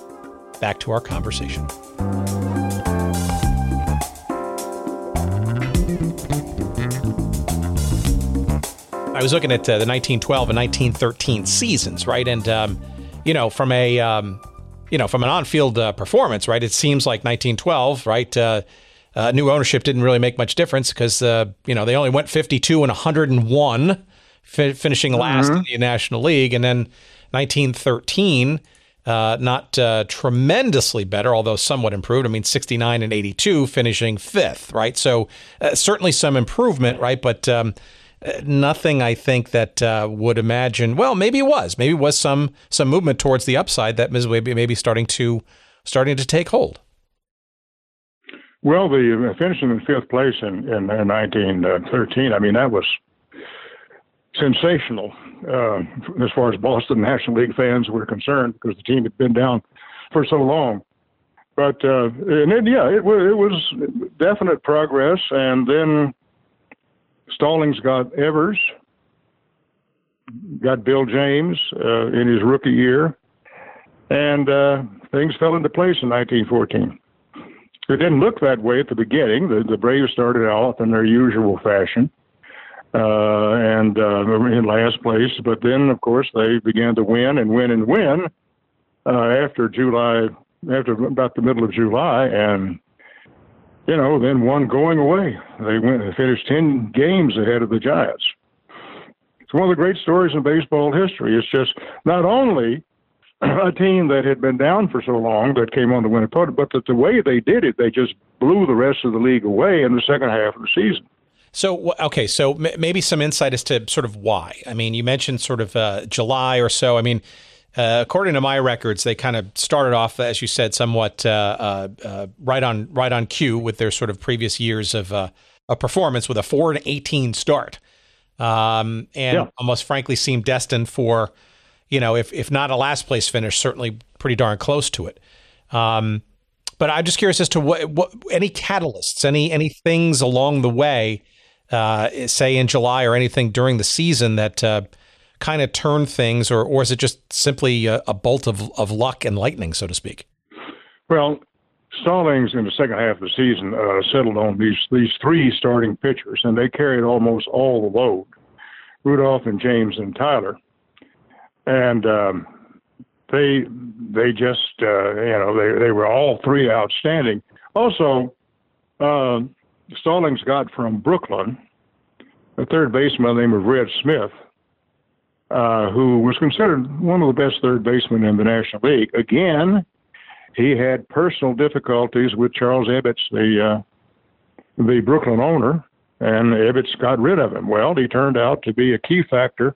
back to our conversation. I was looking at uh, the 1912 and 1913 seasons, right? And um, you know, from a um, you know, from an on-field uh, performance, right? It seems like 1912, right? Uh, uh, new ownership didn't really make much difference because uh, you know they only went 52 and 101 fi- finishing last mm-hmm. in the National League, and then 1913. Uh, not uh, tremendously better, although somewhat improved. I mean, 69 and 82, finishing fifth, right? So uh, certainly some improvement, right? But um, nothing I think that uh, would imagine. Well, maybe it was. Maybe it was some some movement towards the upside that Maybe maybe starting to starting to take hold. Well, the uh, finishing in fifth place in, in, in 1913, I mean, that was sensational uh, as far as Boston National League fans were concerned because the team had been down for so long. But uh, and then, yeah, it was it was definite progress, and then Stallings got Evers, got Bill James uh, in his rookie year, and uh, things fell into place in 1914. It didn't look that way at the beginning. The, the Braves started off in their usual fashion uh, and uh, in last place, but then, of course, they began to win and win and win uh, after July, after about the middle of July, and you know, then one going away. They went and finished 10 games ahead of the Giants. It's one of the great stories in baseball history. It's just not only a team that had been down for so long that came on to win a podium, but that the way they did it, they just blew the rest of the league away in the second half of the season. So okay, so m- maybe some insight as to sort of why. I mean, you mentioned sort of uh, July or so. I mean, uh, according to my records, they kind of started off, as you said, somewhat uh, uh, uh right on right on cue with their sort of previous years of uh, a performance with a four and eighteen start, um, and yeah. almost frankly seemed destined for, you know, if if not a last place finish, certainly pretty darn close to it. Um, but I'm just curious as to what, what any catalysts, any any things along the way, say in July or anything during the season that kind of turn things, or or is it just simply a, a bolt of, of luck and lightning, so to speak? Well, Stallings in the second half of the season uh, settled on these these three starting pitchers, and they carried almost all the load. Rudolph and James and Tyler, and um, they they just uh, you know they they were all three outstanding. Also, uh, Stallings got from Brooklyn a third baseman named Red Smith, uh, who was considered one of the best third basemen in the National League. Again, he had personal difficulties with Charles Ebbets, the uh, the Brooklyn owner, and Ebbets got rid of him. Well, he turned out to be a key factor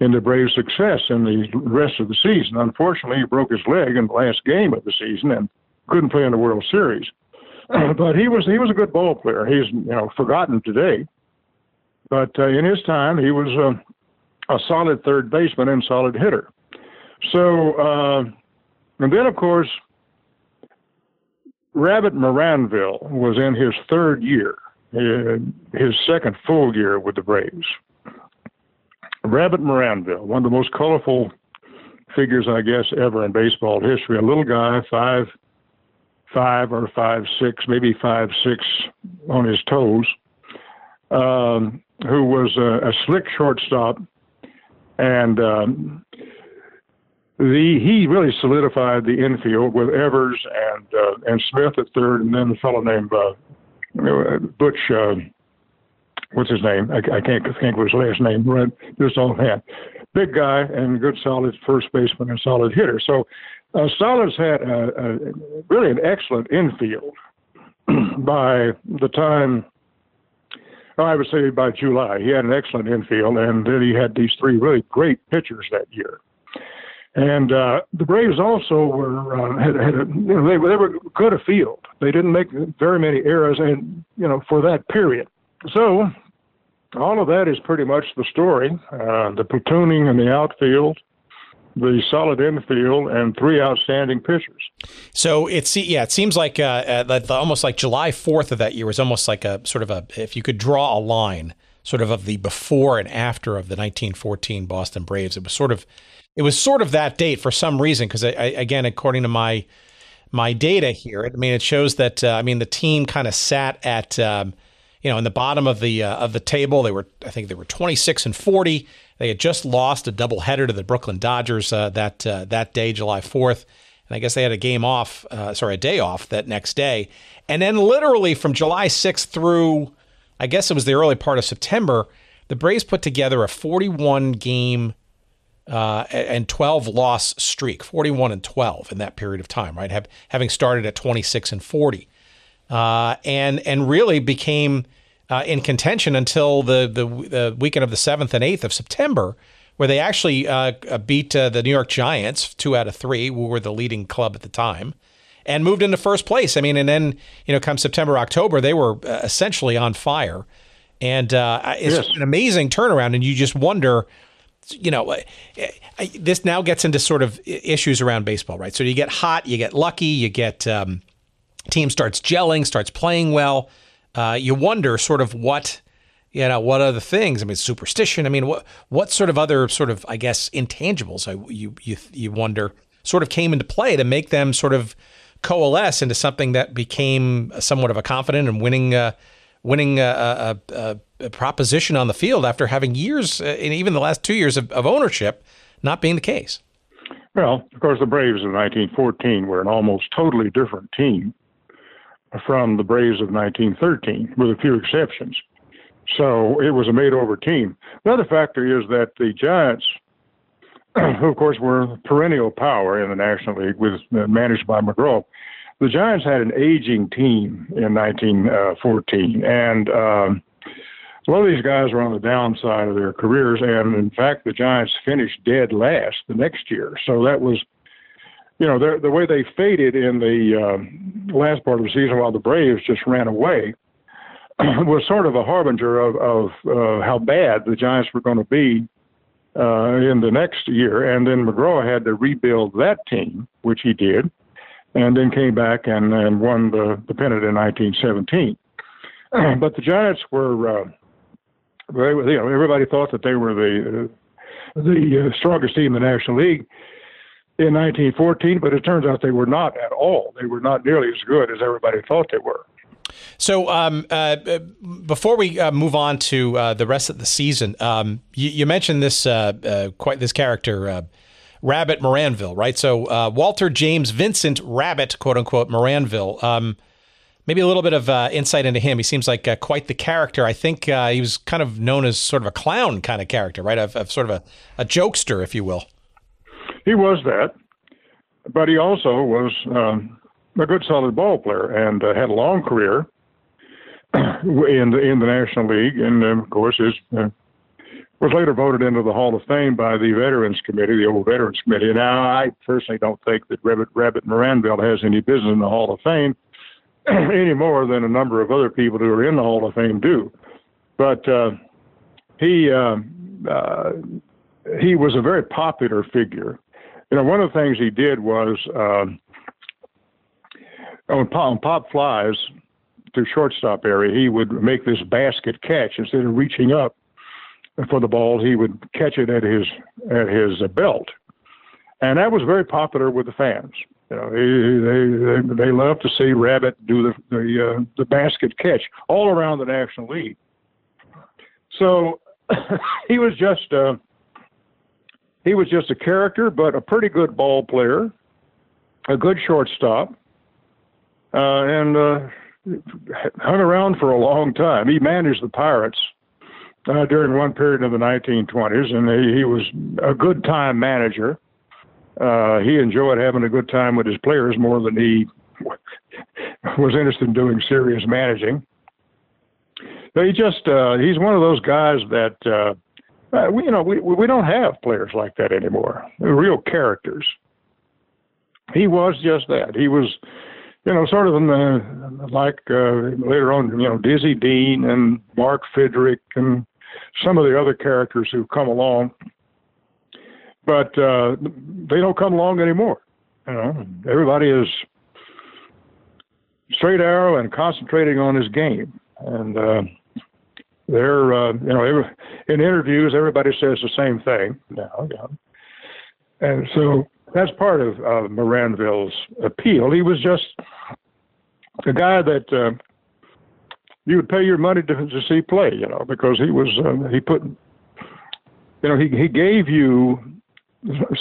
in the Braves' success in the rest of the season. Unfortunately, he broke his leg in the last game of the season and couldn't play in the World Series. but he was he was a good ball player. He's you know forgotten today, but uh, in his time he was uh, a solid third baseman and solid hitter. So, uh, and then of course, Rabbit Maranville was in his third year, uh, his second full year with the Braves. Rabbit Maranville, one of the most colorful figures, I guess, ever in baseball history. A little guy, five, five or five six, maybe five six on his toes, um, who was a, a slick shortstop and um, the he really solidified the infield with Evers and uh, and Smith at third, and then a fellow named uh, Butch. Uh, what's his name? I, I can't think of his last name. Right, just offhand. Big guy and good, solid first baseman and solid hitter. So, uh, Stallings had a, a, really an excellent infield by the time I would say by July. He had an excellent infield, and then he had these three really great pitchers that year. And uh, the Braves also were uh, had, had a, you know, they, they were good afield. They didn't make very many errors, and you know for that period. So all of that is pretty much the story. Uh, the platooning in the outfield, the solid infield and three outstanding pitchers. So it's yeah, it seems like uh, uh, almost like July Fourth of that year was almost like a sort of a if you could draw a line, sort of of the before and after of the 1914 Boston Braves. It was sort of it was sort of that date for some reason because again, according to my my data here, I mean it shows that uh, I mean the team kind of sat at. Um, you know, in the bottom of the uh, of the table, they were I think they were 26 and 40. They had just lost a doubleheader to the Brooklyn Dodgers uh, that uh, that day, July 4th. And I guess they had a game off, uh, sorry, a day off that next day. And then literally from July 6th through, I guess it was the early part of September, the Braves put together a 41 game uh, and 12 loss streak, 41 and 12 in that period of time, right? Have, having started at 26 and 40, uh, and and really became uh, in contention until the, the, the weekend of the 7th and 8th of September, where they actually uh, uh, beat uh, the New York Giants two out of three, who were the leading club at the time. And moved into first place. I mean, and then you know, come September, October, they were essentially on fire, and it's yes. an amazing turnaround. And you just wonder, you know, this now gets into sort of issues around baseball, right? So you get hot, you get lucky, you get um, team starts gelling, starts playing well. Uh, you wonder sort of what you know what other things. I mean, superstition. I mean, what what sort of other sort of I guess intangibles I, you you you wonder sort of came into play to make them sort of coalesce into something that became somewhat of a confident and winning. Uh, winning a, a, a, a, proposition on the field after having years, uh, and even the last two years of, of ownership, not being the case. Well, of course, the Braves of 1914 were an almost totally different team from the Braves of 1913, with a few exceptions. So it was a made over team. The other factor is that the Giants, who of course were perennial power in the National League, with uh, managed by McGraw, the Giants had an aging team in 1914, and um, a lot of these guys were on the downside of their careers, and in fact, the Giants finished dead last the next year. So that was, you know, the, way they faded in the uh, last part of the season while the Braves just ran away was sort of a harbinger of, of uh, how bad the Giants were going to be uh, in the next year. And then McGraw had to rebuild that team, which he did, and then came back and, and won the, the pennant in 1917. but the Giants were. Uh, they, you know, everybody thought that they were the uh, the uh, strongest team in the National League in 1914, but it turns out they were not at all. They were not nearly as good as everybody thought they were. So, um, uh, before we uh, move on to uh, the rest of the season, um, you, you, mentioned this uh, uh, quite this character, Rabbit Maranville, right? So, Walter James Vincent Rabbit, quote unquote, Maranville. Um, maybe a little bit of uh, insight into him. He seems like uh, quite the character. I think uh, he was kind of known as sort of a clown kind of character, right? Of, of sort of a, a, jokester, if you will. He was that, but he also was um, a good, solid ball player and uh, had a long career in the in the National League, and um, of course his. Uh, was later voted into the Hall of Fame by the Veterans Committee, the old Veterans Committee. Now, I personally don't think that Rabbit, Rabbit Maranville has any business in the Hall of Fame any more than a number of other people who are in the Hall of Fame do. But uh, he uh, uh, he was a very popular figure. You know, one of the things he did was uh, on, pop, on pop flies to shortstop area, he would make this basket catch instead of reaching up for the ball. He would catch it at his at his belt, and that was very popular with the fans. You know, they they they love to see Rabbit do the the uh, the basket catch all around the National League. So he was just uh, he was just a character, but a pretty good ball player, a good shortstop, uh, and uh, hung around for a long time. He managed the Pirates uh, during one period of the 1920s, and he, he was a good time manager uh, he enjoyed having a good time with his players more than he was interested in doing serious managing. He just uh, he's one of those guys that uh, we you know we we don't have players like that anymore. They're real characters. He was just that. He was, you know, sort of in the like uh, later on, you know, Dizzy Dean and Mark Fidrych and some of the other characters who come along but uh, they don't come along anymore. You know, everybody is straight arrow and concentrating on his game, and uh, they're uh, you know every, in interviews everybody says the same thing now, yeah. and so that's part of uh, Maranville's appeal. He was just a guy that uh, you would pay your money to, to see play, you know, because he was uh, he put you know he he gave you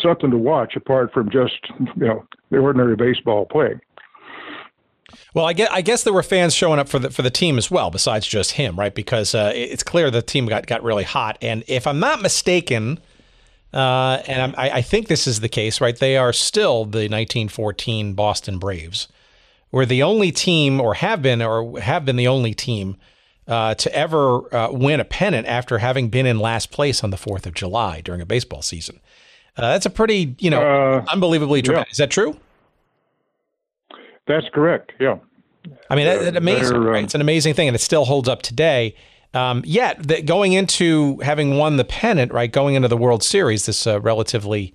something to watch apart from just you know the ordinary baseball play. Well, I guess, I guess there were fans showing up for the for the team as well, besides just him, right? Because uh, it's clear the team got got really hot, and if I'm not mistaken, uh, and I, I think this is the case, right? They are still the 1914 Boston Braves. We're the only team, or have been, or have been the only team uh, to ever uh, win a pennant after having been in last place on the 4th of July during a baseball season. Uh, that's a pretty, you know, uh, unbelievably dramatic. Yeah. Is that true? That's correct. Yeah. I mean, that, that amazing. Right? Um, it's an amazing thing, and it still holds up today. Um, yet, the, going into having won the pennant, right, going into the World Series, this uh, relatively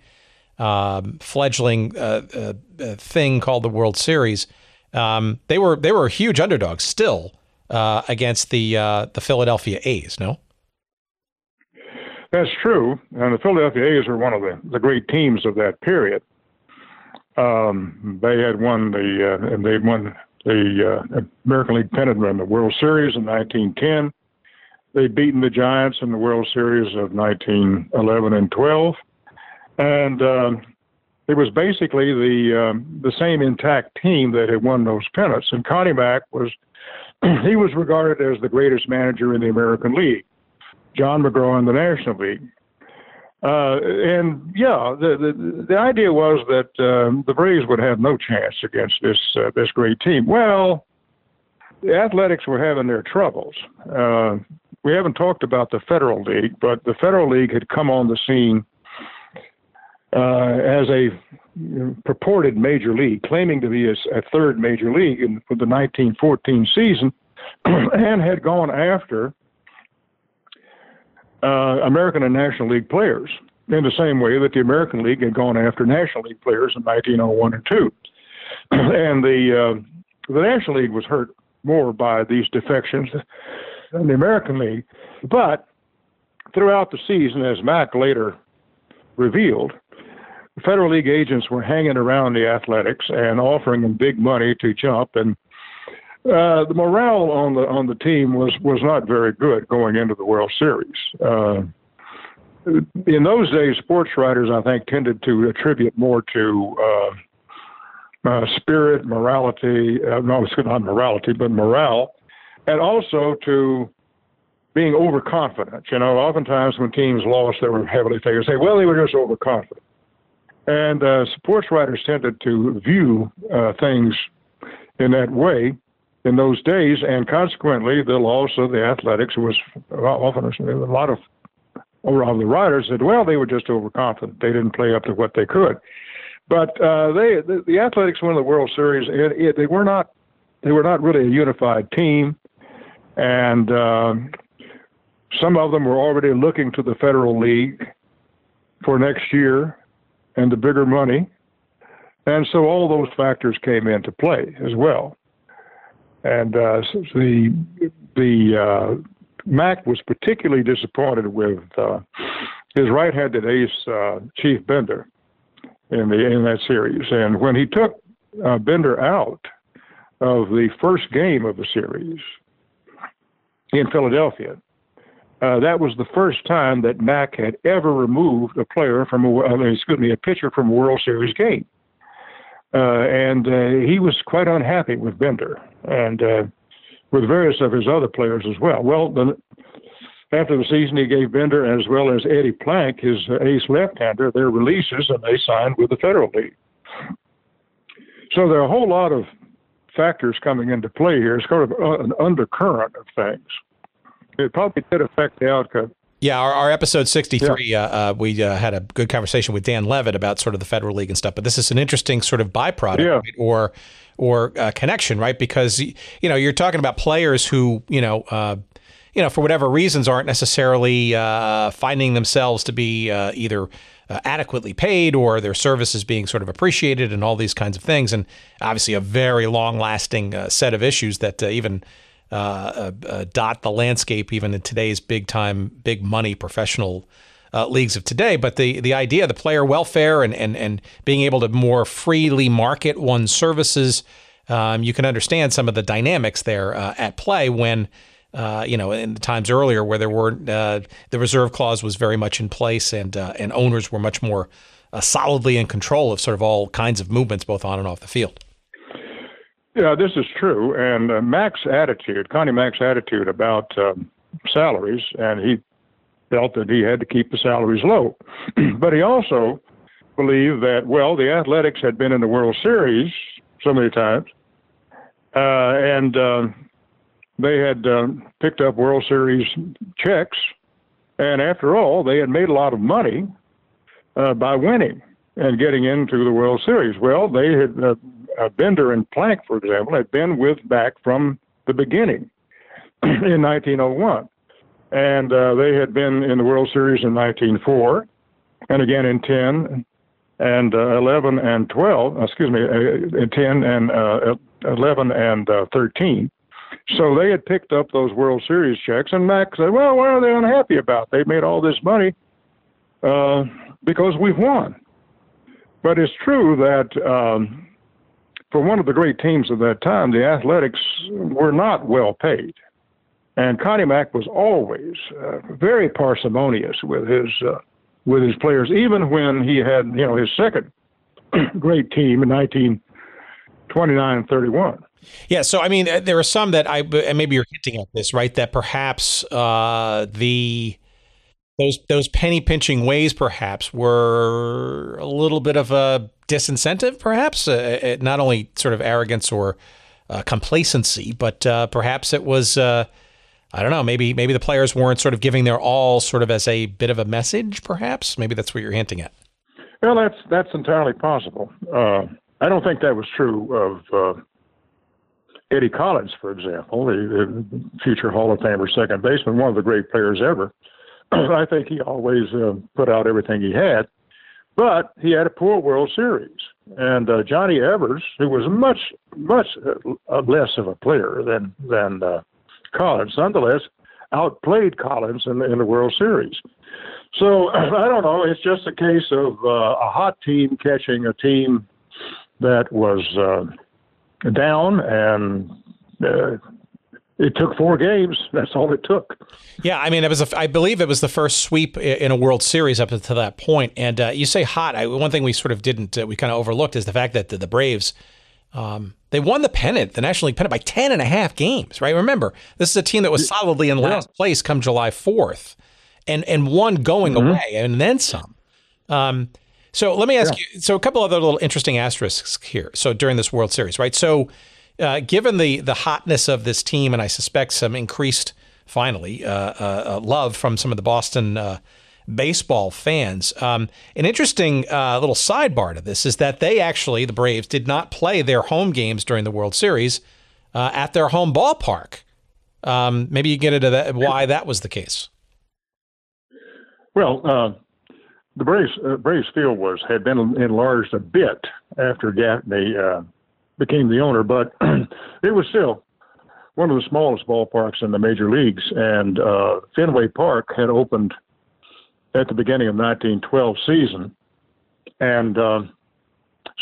um, fledgling uh, uh, uh thing called the World Series, um, they were they were huge underdogs still uh, against the uh, the Philadelphia A's. No. That's true, and the Philadelphia A's were one of the, the great teams of that period. Um, they had won the uh, and they won the uh, American League pennant in the World Series in 1910. They'd beaten the Giants in the World Series of 1911 and 12, and uh, it was basically the um, the same intact team that had won those pennants. And Connie Mack was he was regarded as the greatest manager in the American League. John McGraw in the National League. Uh, and yeah, the, the the idea was that um, the Braves would have no chance against this uh, this great team. Well, the Athletics were having their troubles. Uh, we haven't talked about the Federal League, but the Federal League had come on the scene uh, as a purported major league, claiming to be a, a third major league in for the 1914 season, and had gone after uh, American and National League players in the same way that the American League had gone after National League players in 1901 and 2. and the uh, the National League was hurt more by these defections than the American League. But throughout the season, as Mack later revealed, Federal League agents were hanging around the Athletics and offering them big money to jump, and uh, the morale on the on the team was was not very good going into the World Series. Uh, in those days, sports writers I think tended to attribute more to uh, uh spirit, morality. Uh, no, it's not morality, but morale, and also to being overconfident. You know, oftentimes when teams lost, they were heavily favored. Say, well, they were just overconfident. And sports writers tended to view things in that way in those days, and consequently, the loss of the athletics was often a lot of of the writers said, well, they were just overconfident; they didn't play up to what they could. But uh, they, the, the Athletics won the World Series. It, it, they were not, they were not really a unified team, and um, some of them were already looking to the Federal League for next year and the bigger money. And so all those factors came into play as well. And uh, the the uh, Mack was particularly disappointed with uh, his right-handed ace, uh, Chief Bender, in the in that series. And when he took uh, Bender out of the first game of the series in Philadelphia, uh, that was the first time that Mack had ever removed a player from a, excuse me, a pitcher from a World Series game. Uh, and uh, he was quite unhappy with Bender and uh, with various of his other players as well. Well, the, after the season, he gave Bender as well as Eddie Plank, his ace left-hander, their releases, and they signed with the Federal League. So there are a whole lot of factors coming into play here. It's sort of an undercurrent of things it probably did affect the outcome. Yeah, our, our episode 63, yeah. uh, uh, we uh, had a good conversation with Dan Levitt about sort of the Federal League and stuff. But this is an interesting sort of byproduct yeah. right? or or uh, connection, right? Because you know you're talking about players who you know uh, you know for whatever reasons aren't necessarily uh, finding themselves to be either adequately paid or their services being sort of appreciated and all these kinds of things. And obviously, a very long lasting set of issues that even dot the landscape even in today's big time, big money professional uh, leagues of today. But the the idea, the player welfare, and and and being able to more freely market one's services, um, you can understand some of the dynamics there uh, at play when. Uh, you know, in the times earlier where there were the reserve clause was very much in place, and and owners were much more solidly in control of sort of all kinds of movements, both on and off the field. Yeah, this is true. And uh, Mack's attitude, Connie Mack's attitude about um, salaries, and he felt that he had to keep the salaries low. but he also believed that, well, the Athletics had been in the World Series so many times, uh, and uh, they had uh, picked up World Series checks. And after all, they had made a lot of money uh, by winning and getting into the World Series. Well, they had uh, Bender and Plank, for example, had been with Mack from the beginning in 1901, and uh, they had been in the World Series in 1904, and again in 10 and uh, 11 and 12. Excuse me, uh, in 10 and uh, 11 and uh, 13. So they had picked up those World Series checks, and Mack said, "Well, what are they unhappy about? They made all this money uh, because we've won." But it's true that um, for one of the great teams of that time, the Athletics were not well paid. And Connie Mack was always uh, very parsimonious with his uh, with his players, even when he had you know his second great team in 1929 and 31. Yeah, so I mean, uh, there are some that I and maybe you're hinting at this, right? That perhaps uh, the those those penny pinching ways perhaps were a little bit of a disincentive, perhaps uh, uh, not only sort of arrogance or uh, complacency, but uh, perhaps it was. Uh, I don't know. Maybe maybe the players weren't sort of giving their all, sort of as a bit of a message. Perhaps maybe that's what you're hinting at. Well, that's that's entirely possible. Uh, I don't think that was true of Eddie Collins, for example, the, the future Hall of Famer second baseman, one of the great players ever. I think he always uh, put out everything he had, but he had a poor World Series. And uh, Johnny Evers, who was much much uh, less of a player than than uh, Collins, nonetheless outplayed Collins in the, in the World Series. So I don't know. It's just a case of uh, a hot team catching a team that was uh, down and uh, it took four games. That's all it took. Yeah, I mean, it was. A, I believe it was the first sweep in a World Series up to that point. And uh, you say hot. I, one thing we sort of didn't, uh, we kind of overlooked is the fact that the, the Braves, um, they won the pennant, the National League pennant, by 10 and a half games. Right? Remember, this is a team that was solidly in last yeah. place come July fourth, and and one going mm-hmm. away and then some. Um, so let me ask yeah. you. So a couple other little interesting asterisks here. So during this World Series, right? So uh, given the the hotness of this team, and I suspect some increased, finally, uh, uh, uh love from some of the Boston uh, baseball fans. Um, an interesting little sidebar to this is that they actually, the Braves, did not play their home games during the World Series at their home ballpark. Um, maybe you get into that why that was the case. Well, the Braves uh, Braves Field was had been enlarged a bit after Gaffney uh, became the owner, but it was still one of the smallest ballparks in the major leagues. And uh, Fenway Park had opened at the beginning of 1912 season, and uh,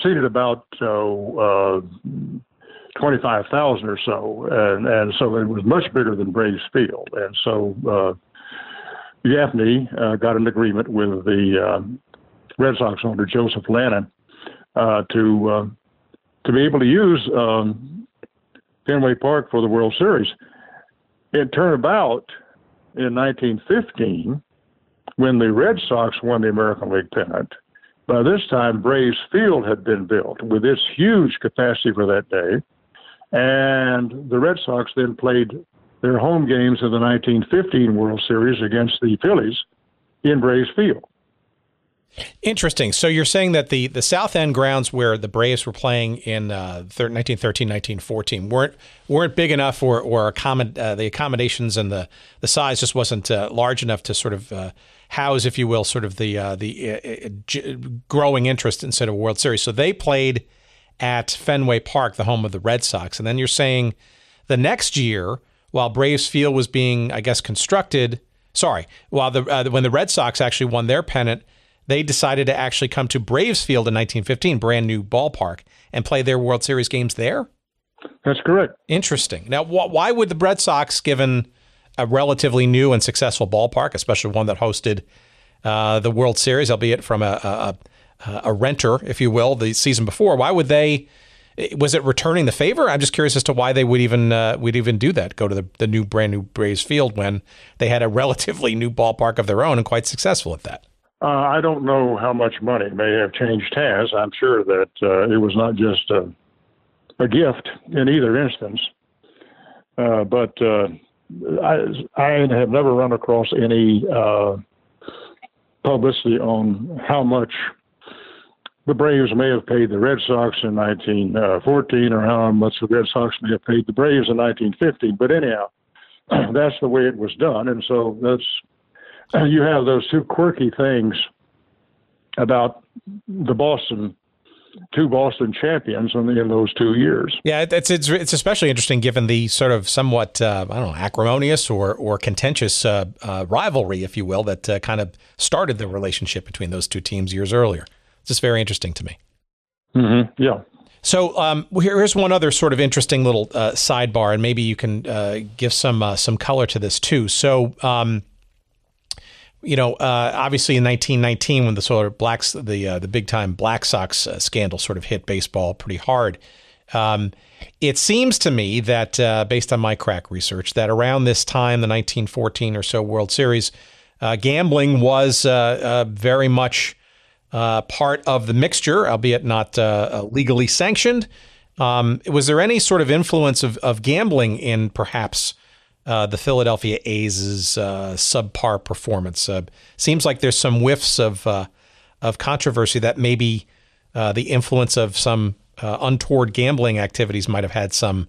seated about uh, 25,000 or so, and and so it was much bigger than Braves Field, and so. Uh, Gaffney uh, got an agreement with the uh, Red Sox owner Joseph Lannin uh, to uh, to be able to use um, Fenway Park for the World Series. It turned about in 1915 when the Red Sox won the American League pennant. By this time, Braves Field had been built with its huge capacity for that day. And the Red Sox then played their home games of the 1915 World Series against the Phillies in Braves Field. Interesting. So you're saying that the, the South End grounds where the Braves were playing in uh, 1913, 1914 weren't weren't big enough, or or accommod- uh, the accommodations and the, the size just wasn't uh, large enough to sort of uh, house, if you will, sort of the uh, the uh, g- growing interest instead of World Series. So they played at Fenway Park, the home of the Red Sox, and then you're saying the next year, while Braves Field was being, I guess, constructed. Sorry, while the when the Red Sox actually won their pennant they decided to actually come to Braves Field in 1915, brand new ballpark, and play their World Series games there? That's correct. Interesting. Now, wh- why would the Red Sox, given a relatively new and successful ballpark, especially one that hosted uh, the World Series, albeit from a, a, a, renter, if you will, the season before, why would they was it returning the favor? I'm just curious as to why they would even uh, would even do that. Go to the, the new brand new Braves field when they had a relatively new ballpark of their own and quite successful at that. Uh, I don't know how much money may have changed hands. I'm sure that uh, it was not just a, a gift in either instance. Uh, but uh, I, I have never run across any uh, publicity on how much the Braves may have paid the Red Sox in 1914 or how much the Red Sox may have paid the Braves in 1915. But anyhow, that's the way it was done. And so that's, you have those two quirky things about the Boston two Boston champions in, in those two years. Yeah, it's, it's it's especially interesting given the sort of somewhat uh, I don't know acrimonious or or contentious uh, uh, rivalry, if you will, that uh, kind of started the relationship between those two teams years earlier. It's just very interesting to me. Mm-hmm. Yeah. So um, here's one other sort of interesting little uh, sidebar, and maybe you can uh, give some some color to this too. So. Um, you know, uh, obviously in 1919, when the sort of blacks, the uh, the big time Black Sox uh, scandal sort of hit baseball pretty hard, um, it seems to me that uh, based on my crack research, that around this time, the 1914 or so World Series, uh, gambling was uh, very much part of the mixture, albeit not legally sanctioned. Um, was there any sort of influence of, of gambling in perhaps? Uh, the Philadelphia A's uh, subpar performance. Uh, seems like there's some whiffs of uh, of controversy that maybe uh, the influence of some uh, untoward gambling activities might have had some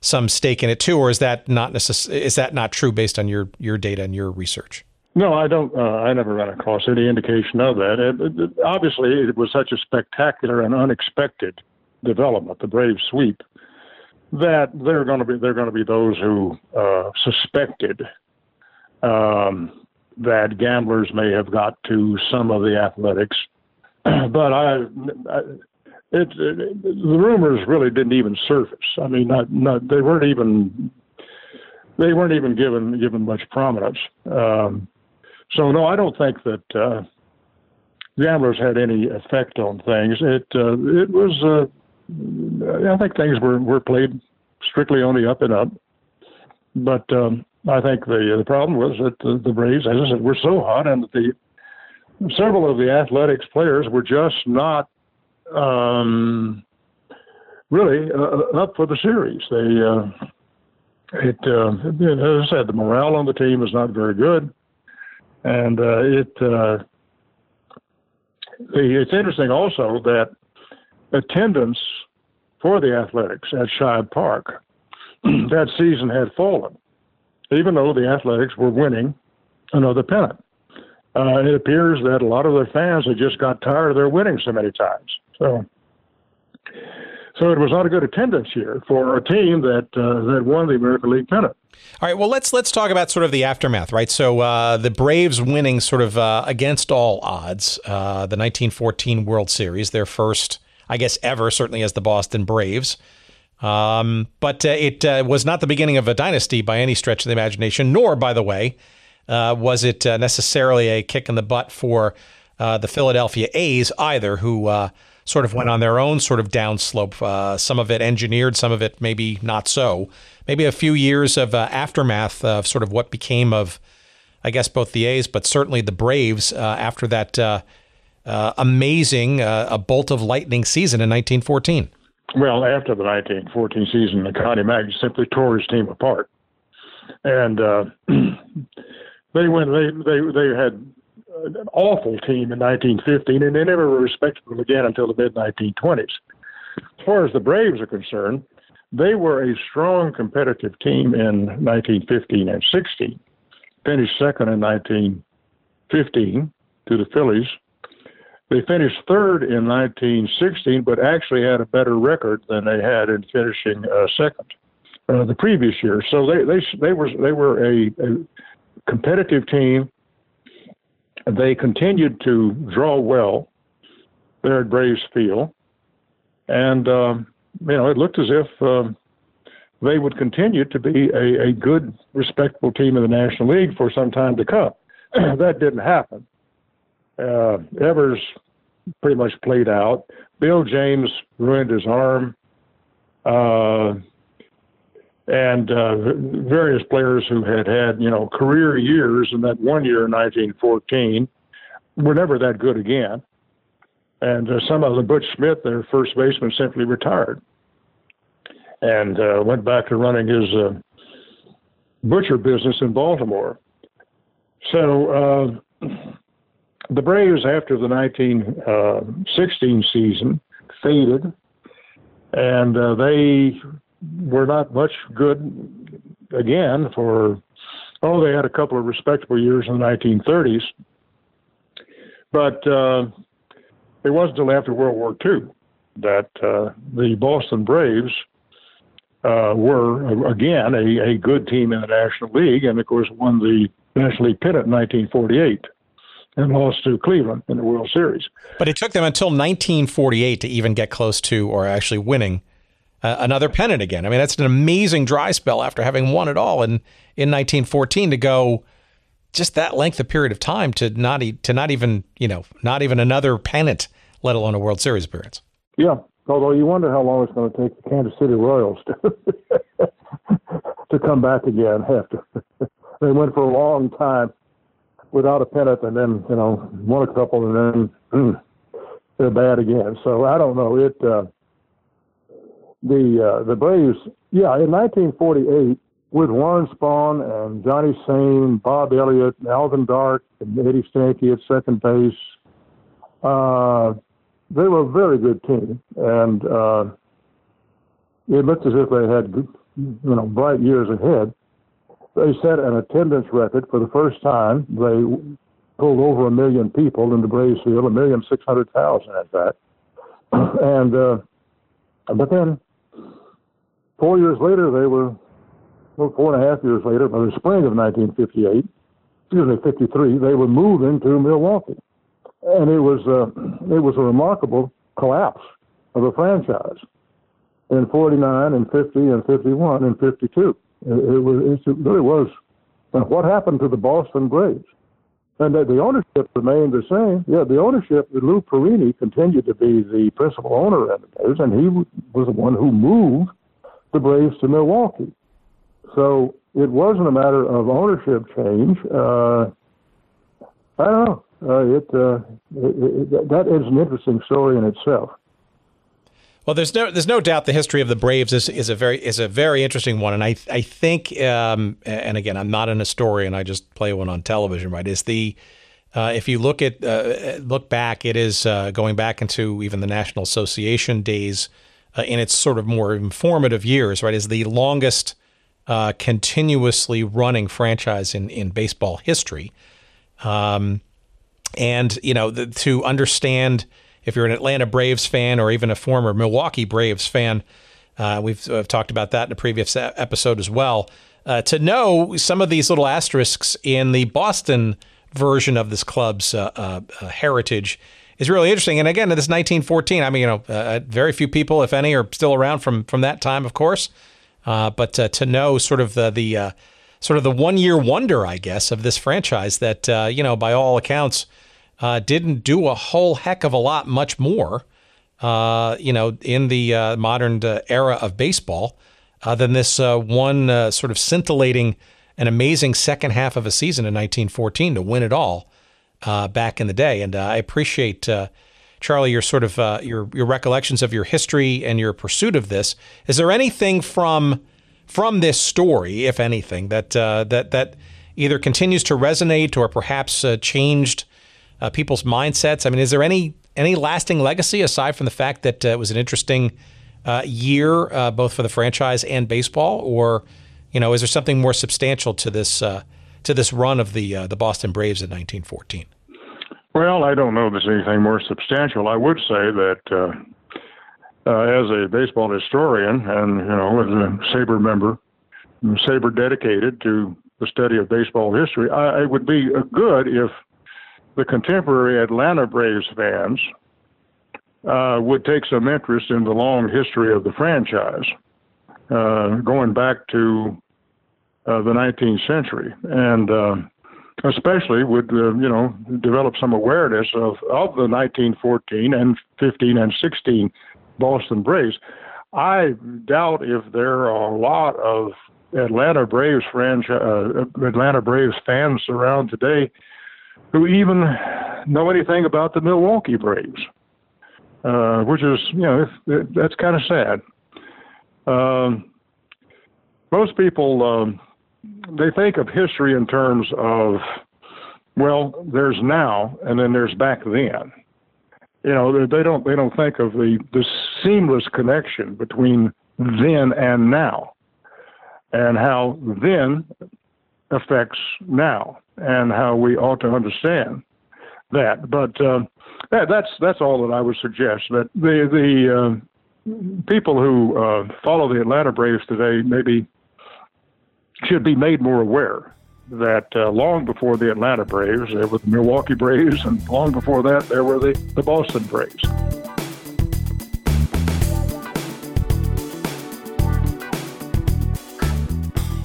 some stake in it too, or is that not necess- is that not true based on your your data and your research? No, I don't. I never ran across any indication of that. It, it, obviously, it was such a spectacular and unexpected development, the Brave sweep, that there are going to be there are going to be those who uh, suspected um, that gamblers may have got to some of the athletics, but I, I it, it, the rumors really didn't even surface. I mean, not not they weren't even they weren't even given given much prominence. Um, so no, I don't think that uh, gamblers had any effect on things. It uh, it was. I think things were, were played strictly on the up and up. But um, I think the the problem was that the, the Braves, as I said, were so hot, and that the several of the athletics players were just not um, really uh, up for the series. They uh, it uh, as I said, the morale on the team is not very good, and uh, it. Uh, it's interesting also that attendance for the Athletics at Shibe Park that season had fallen, even though the Athletics were winning another pennant. Uh, it appears that a lot of their fans had just got tired of their winning so many times. So, so it was not a good attendance year for a team that uh, that won the American League pennant. All right, well let's let's talk about sort of the aftermath, right? So uh, the Braves winning sort of uh, against all odds uh, the 1914 World Series, their first I guess, ever, certainly as the Boston Braves. Um, but uh, it uh, was not the beginning of a dynasty by any stretch of the imagination, nor, by the way, uh, was it uh, necessarily a kick in the butt for uh, the Philadelphia A's either, who uh, sort of went on their own sort of downslope. some of it engineered, some of it maybe not so. Maybe a few years of aftermath of sort of what became of, I guess, both the A's, but certainly the Braves after that uh, amazing uh, a bolt of lightning season in 1914. Well, after the 1914 season, the Connie Mack simply tore his team apart, and uh, they went. They they they had an awful team in 1915, and they never were respectable again until the mid 1920s. As far as the Braves are concerned, they were a strong competitive team in 1915 and 16. Finished second in 1915 to the Phillies they finished third in 1916, but actually had a better record than they had in finishing uh, second uh, the previous year. So they they they were they were a, a competitive team. They continued to draw well there at Braves Field, and um, you know it looked as if um, they would continue to be a, a good, respectable team in the National League for some time to come. that didn't happen uh, Evers pretty much played out. Bill James ruined his arm Uh, and uh, various players who had had, you know, career years in that one year in 1914 were never that good again. And uh, some of the Butch Schmidt, their first baseman, simply retired and uh, went back to running his uh, butcher business in Baltimore. So uh, the Braves, after the 1916 uh, season, faded, and uh, they were not much good again for. Oh, they had a couple of respectable years in the 1930s, but uh, it wasn't until after World War II that the Boston Braves uh, were again a, a good team in the National League, and of course won the National League pennant in 1948 and lost to Cleveland in the World Series. But it took them until 1948 to even get close to or actually winning uh, another pennant again. I mean, that's an amazing dry spell after having won it all in in 1914 to go just that length of period of time to not e- to not even you know not even another pennant, let alone a World Series appearance. Yeah, Although you wonder how long it's going to take the Kansas City Royals to to come back again after they went for a long time without a pennant, and then you know won a couple, and then mm, they're bad again. So I don't know. It uh, the uh, the Braves, yeah, in 1948 with Warren Spahn and Johnny Sain, Bob Elliott, Alvin Dark, and Eddie Stanky at second base. Uh, they were a very good team, and uh, it looked as if they had you know bright years ahead. They set an attendance record for the first time. They pulled over a million people into Braves Field, a million six hundred thousand at that, and uh, but then four years later they were well, four and a half years later, by the spring of 1958, excuse me, 53, they were moving to Milwaukee and it was uh, it was a remarkable collapse of the franchise in 49 and 50 and 51 and 52. It, was it really was. And what happened to the Boston Braves? And the, the ownership remained the same. Yeah, the ownership, Lou Perini continued to be the principal owner of the Braves, and he was the one who moved the Braves to Milwaukee. So it wasn't a matter of ownership change. Uh, I don't know uh, it, uh, it, it, that is an interesting story in itself. Well, there's no there's no doubt the history of the Braves is, is a very is a very interesting one, and I I think um, and again I'm not an historian, I just play one on television, right? Is the uh, if you look at uh, look back, it is uh, going back into even the National Association days uh, in its sort of more informative years, right? Is the longest uh, continuously running franchise in in baseball history. Um, and you know the, to understand if you're an Atlanta Braves fan or even a former Milwaukee Braves fan, uh, we've, we've, talked about that in a previous episode as well. Uh, to know some of these little asterisks in the Boston version of this club's uh, uh, uh heritage is really interesting. And again, this 1914, I mean, you know, uh, very few people, if any, are still around from from that time, of course. but to know sort of the the sort of the one year wonder, I guess, of this franchise that you know, by all accounts uh, didn't do a whole heck of a lot much more, uh, you know, in the uh, modern uh, era of baseball uh, than this uh, one sort of scintillating and amazing second half of a season in 1914 to win it all back in the day. And I appreciate. Charlie, your sort of your your recollections of your history and your pursuit of this. Is there anything from from this story, if anything, that that that either continues to resonate or perhaps changed uh, people's mindsets? I mean, is there any any lasting legacy aside from the fact that uh, it was an interesting uh, year uh, both for the franchise and baseball, or you know, is there something more substantial to this uh, to this run of the uh, the Boston Braves in 1914? Well, I don't know if there's anything more substantial. I would say that as a baseball historian and you know as a SABR member, SABR dedicated to the study of baseball history, I, it would be good if the contemporary Atlanta Braves fans uh, would take some interest in the long history of the franchise, uh, going back to uh, the 19th century, and uh, especially would uh, you know develop some awareness of of the 1914 and 15 and 16 Boston Braves. I doubt if there are a lot of Atlanta Braves friends, uh, Atlanta Braves fans around today who even know anything about the Milwaukee Braves, uh, which is, you know, that's kind of sad. Um, most people um, they think of history in terms of, well, there's now and then there's back then. You know, they don't they don't think of the the seamless connection between then and now, and how then affects now, and how we ought to understand that. But uh, that, that's that's all that I would suggest. That the the uh, people who uh, follow the Atlanta Braves today maybe should be made more aware that uh, long before the Atlanta Braves, there were the Milwaukee Braves, and long before that, there were the, the Boston Braves.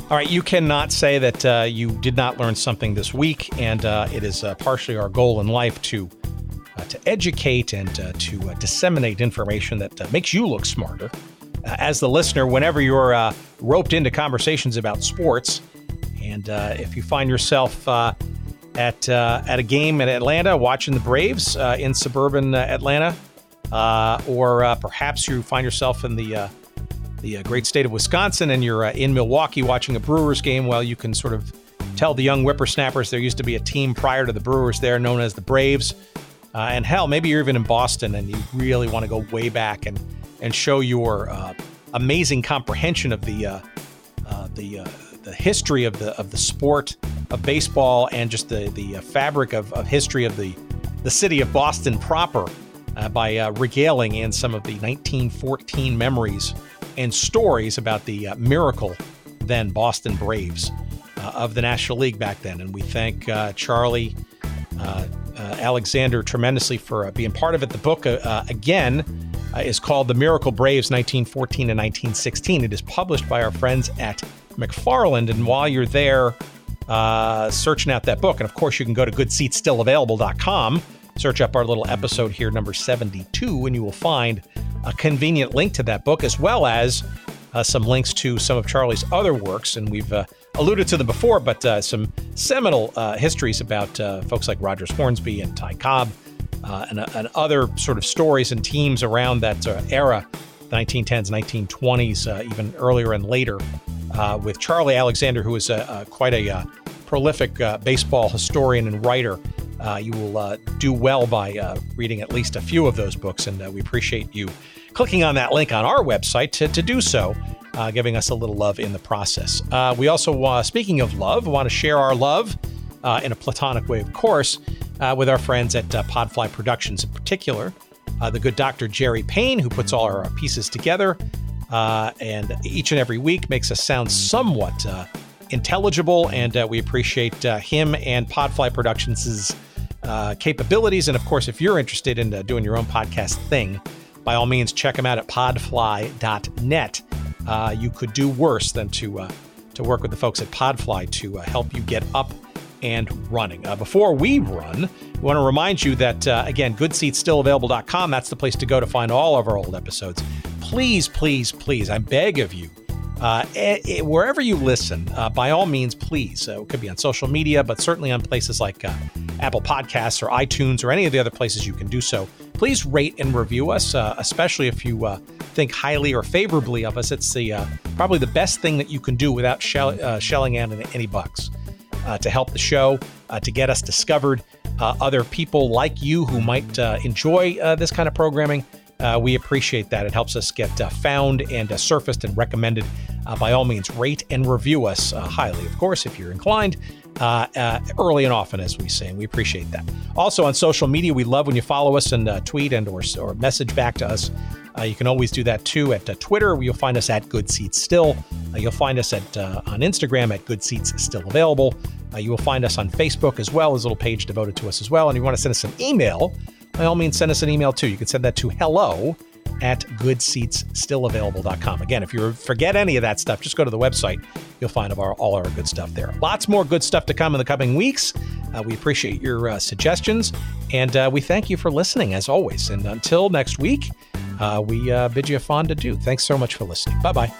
All right, you cannot say that uh, you did not learn something this week, and uh, it is uh, partially our goal in life to uh, to educate and uh, to disseminate information that makes you look smarter. As the listener, whenever you're uh, roped into conversations about sports, and uh, if you find yourself uh, at uh, at a game in Atlanta watching the Braves uh, in suburban uh, Atlanta, or perhaps you find yourself in the the great state of Wisconsin and you're in Milwaukee watching a Brewers game, well, you can sort of tell the young whippersnappers there used to be a team prior to the Brewers there known as the Braves. and hell, maybe you're even in Boston and you really want to go way back and and show your uh, amazing comprehension of the uh, uh, the uh, the history of the of the sport of baseball and just the the uh, fabric of, of history of the the city of Boston proper uh, by regaling in some of the 1914 memories and stories about the uh, miracle then Boston Braves uh, of the National League back then. And we thank uh, Charlie. Alexander tremendously for being part of it. The book, again, uh, is called The Miracle Braves 1914 and 1916. It is published by our friends at McFarland. And while you're there uh, searching out that book, and of course, you can go to goodseatsstillavailable.com, search up our little episode here, number 72, and you will find a convenient link to that book as well as uh, some links to some of Charlie's other works. And we've uh, alluded to them before, but uh, some seminal uh, histories about uh, folks like Rogers Hornsby and Ty Cobb uh, and, and, other sort of stories and teams around that era, the 1910s, 1920s, uh, even earlier and later, with Charlie Alexander, who is quite a prolific baseball historian and writer. You will do well by reading at least a few of those books, and we appreciate you clicking on that link on our website to, to do so. giving us a little love in the process. we also, speaking of love, want to share our love in a platonic way, of course, uh, with our friends at uh, Podfly Productions, in particular, uh, the good Dr. Jerry Payne, who puts all our pieces together uh, and each and every week makes us sound somewhat uh, intelligible. And uh, we appreciate him and Podfly Productions' Uh, capabilities. And of course, if you're interested in uh, doing your own podcast thing, by all means, check them out at podfly.net. Uh, you could do worse than to to work with the folks at Podfly to help you get up and running. Uh, before we run, we want to remind you that, uh, again, goodseatsstillavailable.com, that's the place to go to find all of our old episodes. Please, please, please, I beg of you, uh, eh, eh, wherever you listen, uh, by all means, please. Uh, it could be on social media, but certainly on places like uh, Apple Podcasts or iTunes or any of the other places you can do so. Please rate and review us, uh, especially if you uh, think highly or favorably of us. It's the probably the best thing that you can do without shell, shelling out any bucks to help the show, to get us discovered. Other people like you who might enjoy this kind of programming, Uh, we appreciate that. It helps us get uh, found and uh, surfaced and recommended. by all means, rate and review us highly, of course, if you're inclined. Uh, uh, early and often, as we say, and we appreciate that. Also on social media, we love when you follow us and uh, tweet and or, or message back to us. you can always do that too at Twitter. You'll find us at Good Seats Still. you'll find us at on Instagram at Good Seats Still Available. Uh, you will find us on Facebook as well. There's a little page devoted to us as well. And if you want to send us an email, by all means, send us an email too. You can send that to hello at goodseatsstillavailable.com. Again, if you forget any of that stuff, just go to the website. You'll find our, all our good stuff there. Lots more good stuff to come in the coming weeks. Uh, we appreciate your uh, suggestions and uh, we thank you for listening as always. And until next week, uh, we uh, bid you a fond adieu. Thanks so much for listening. Bye bye.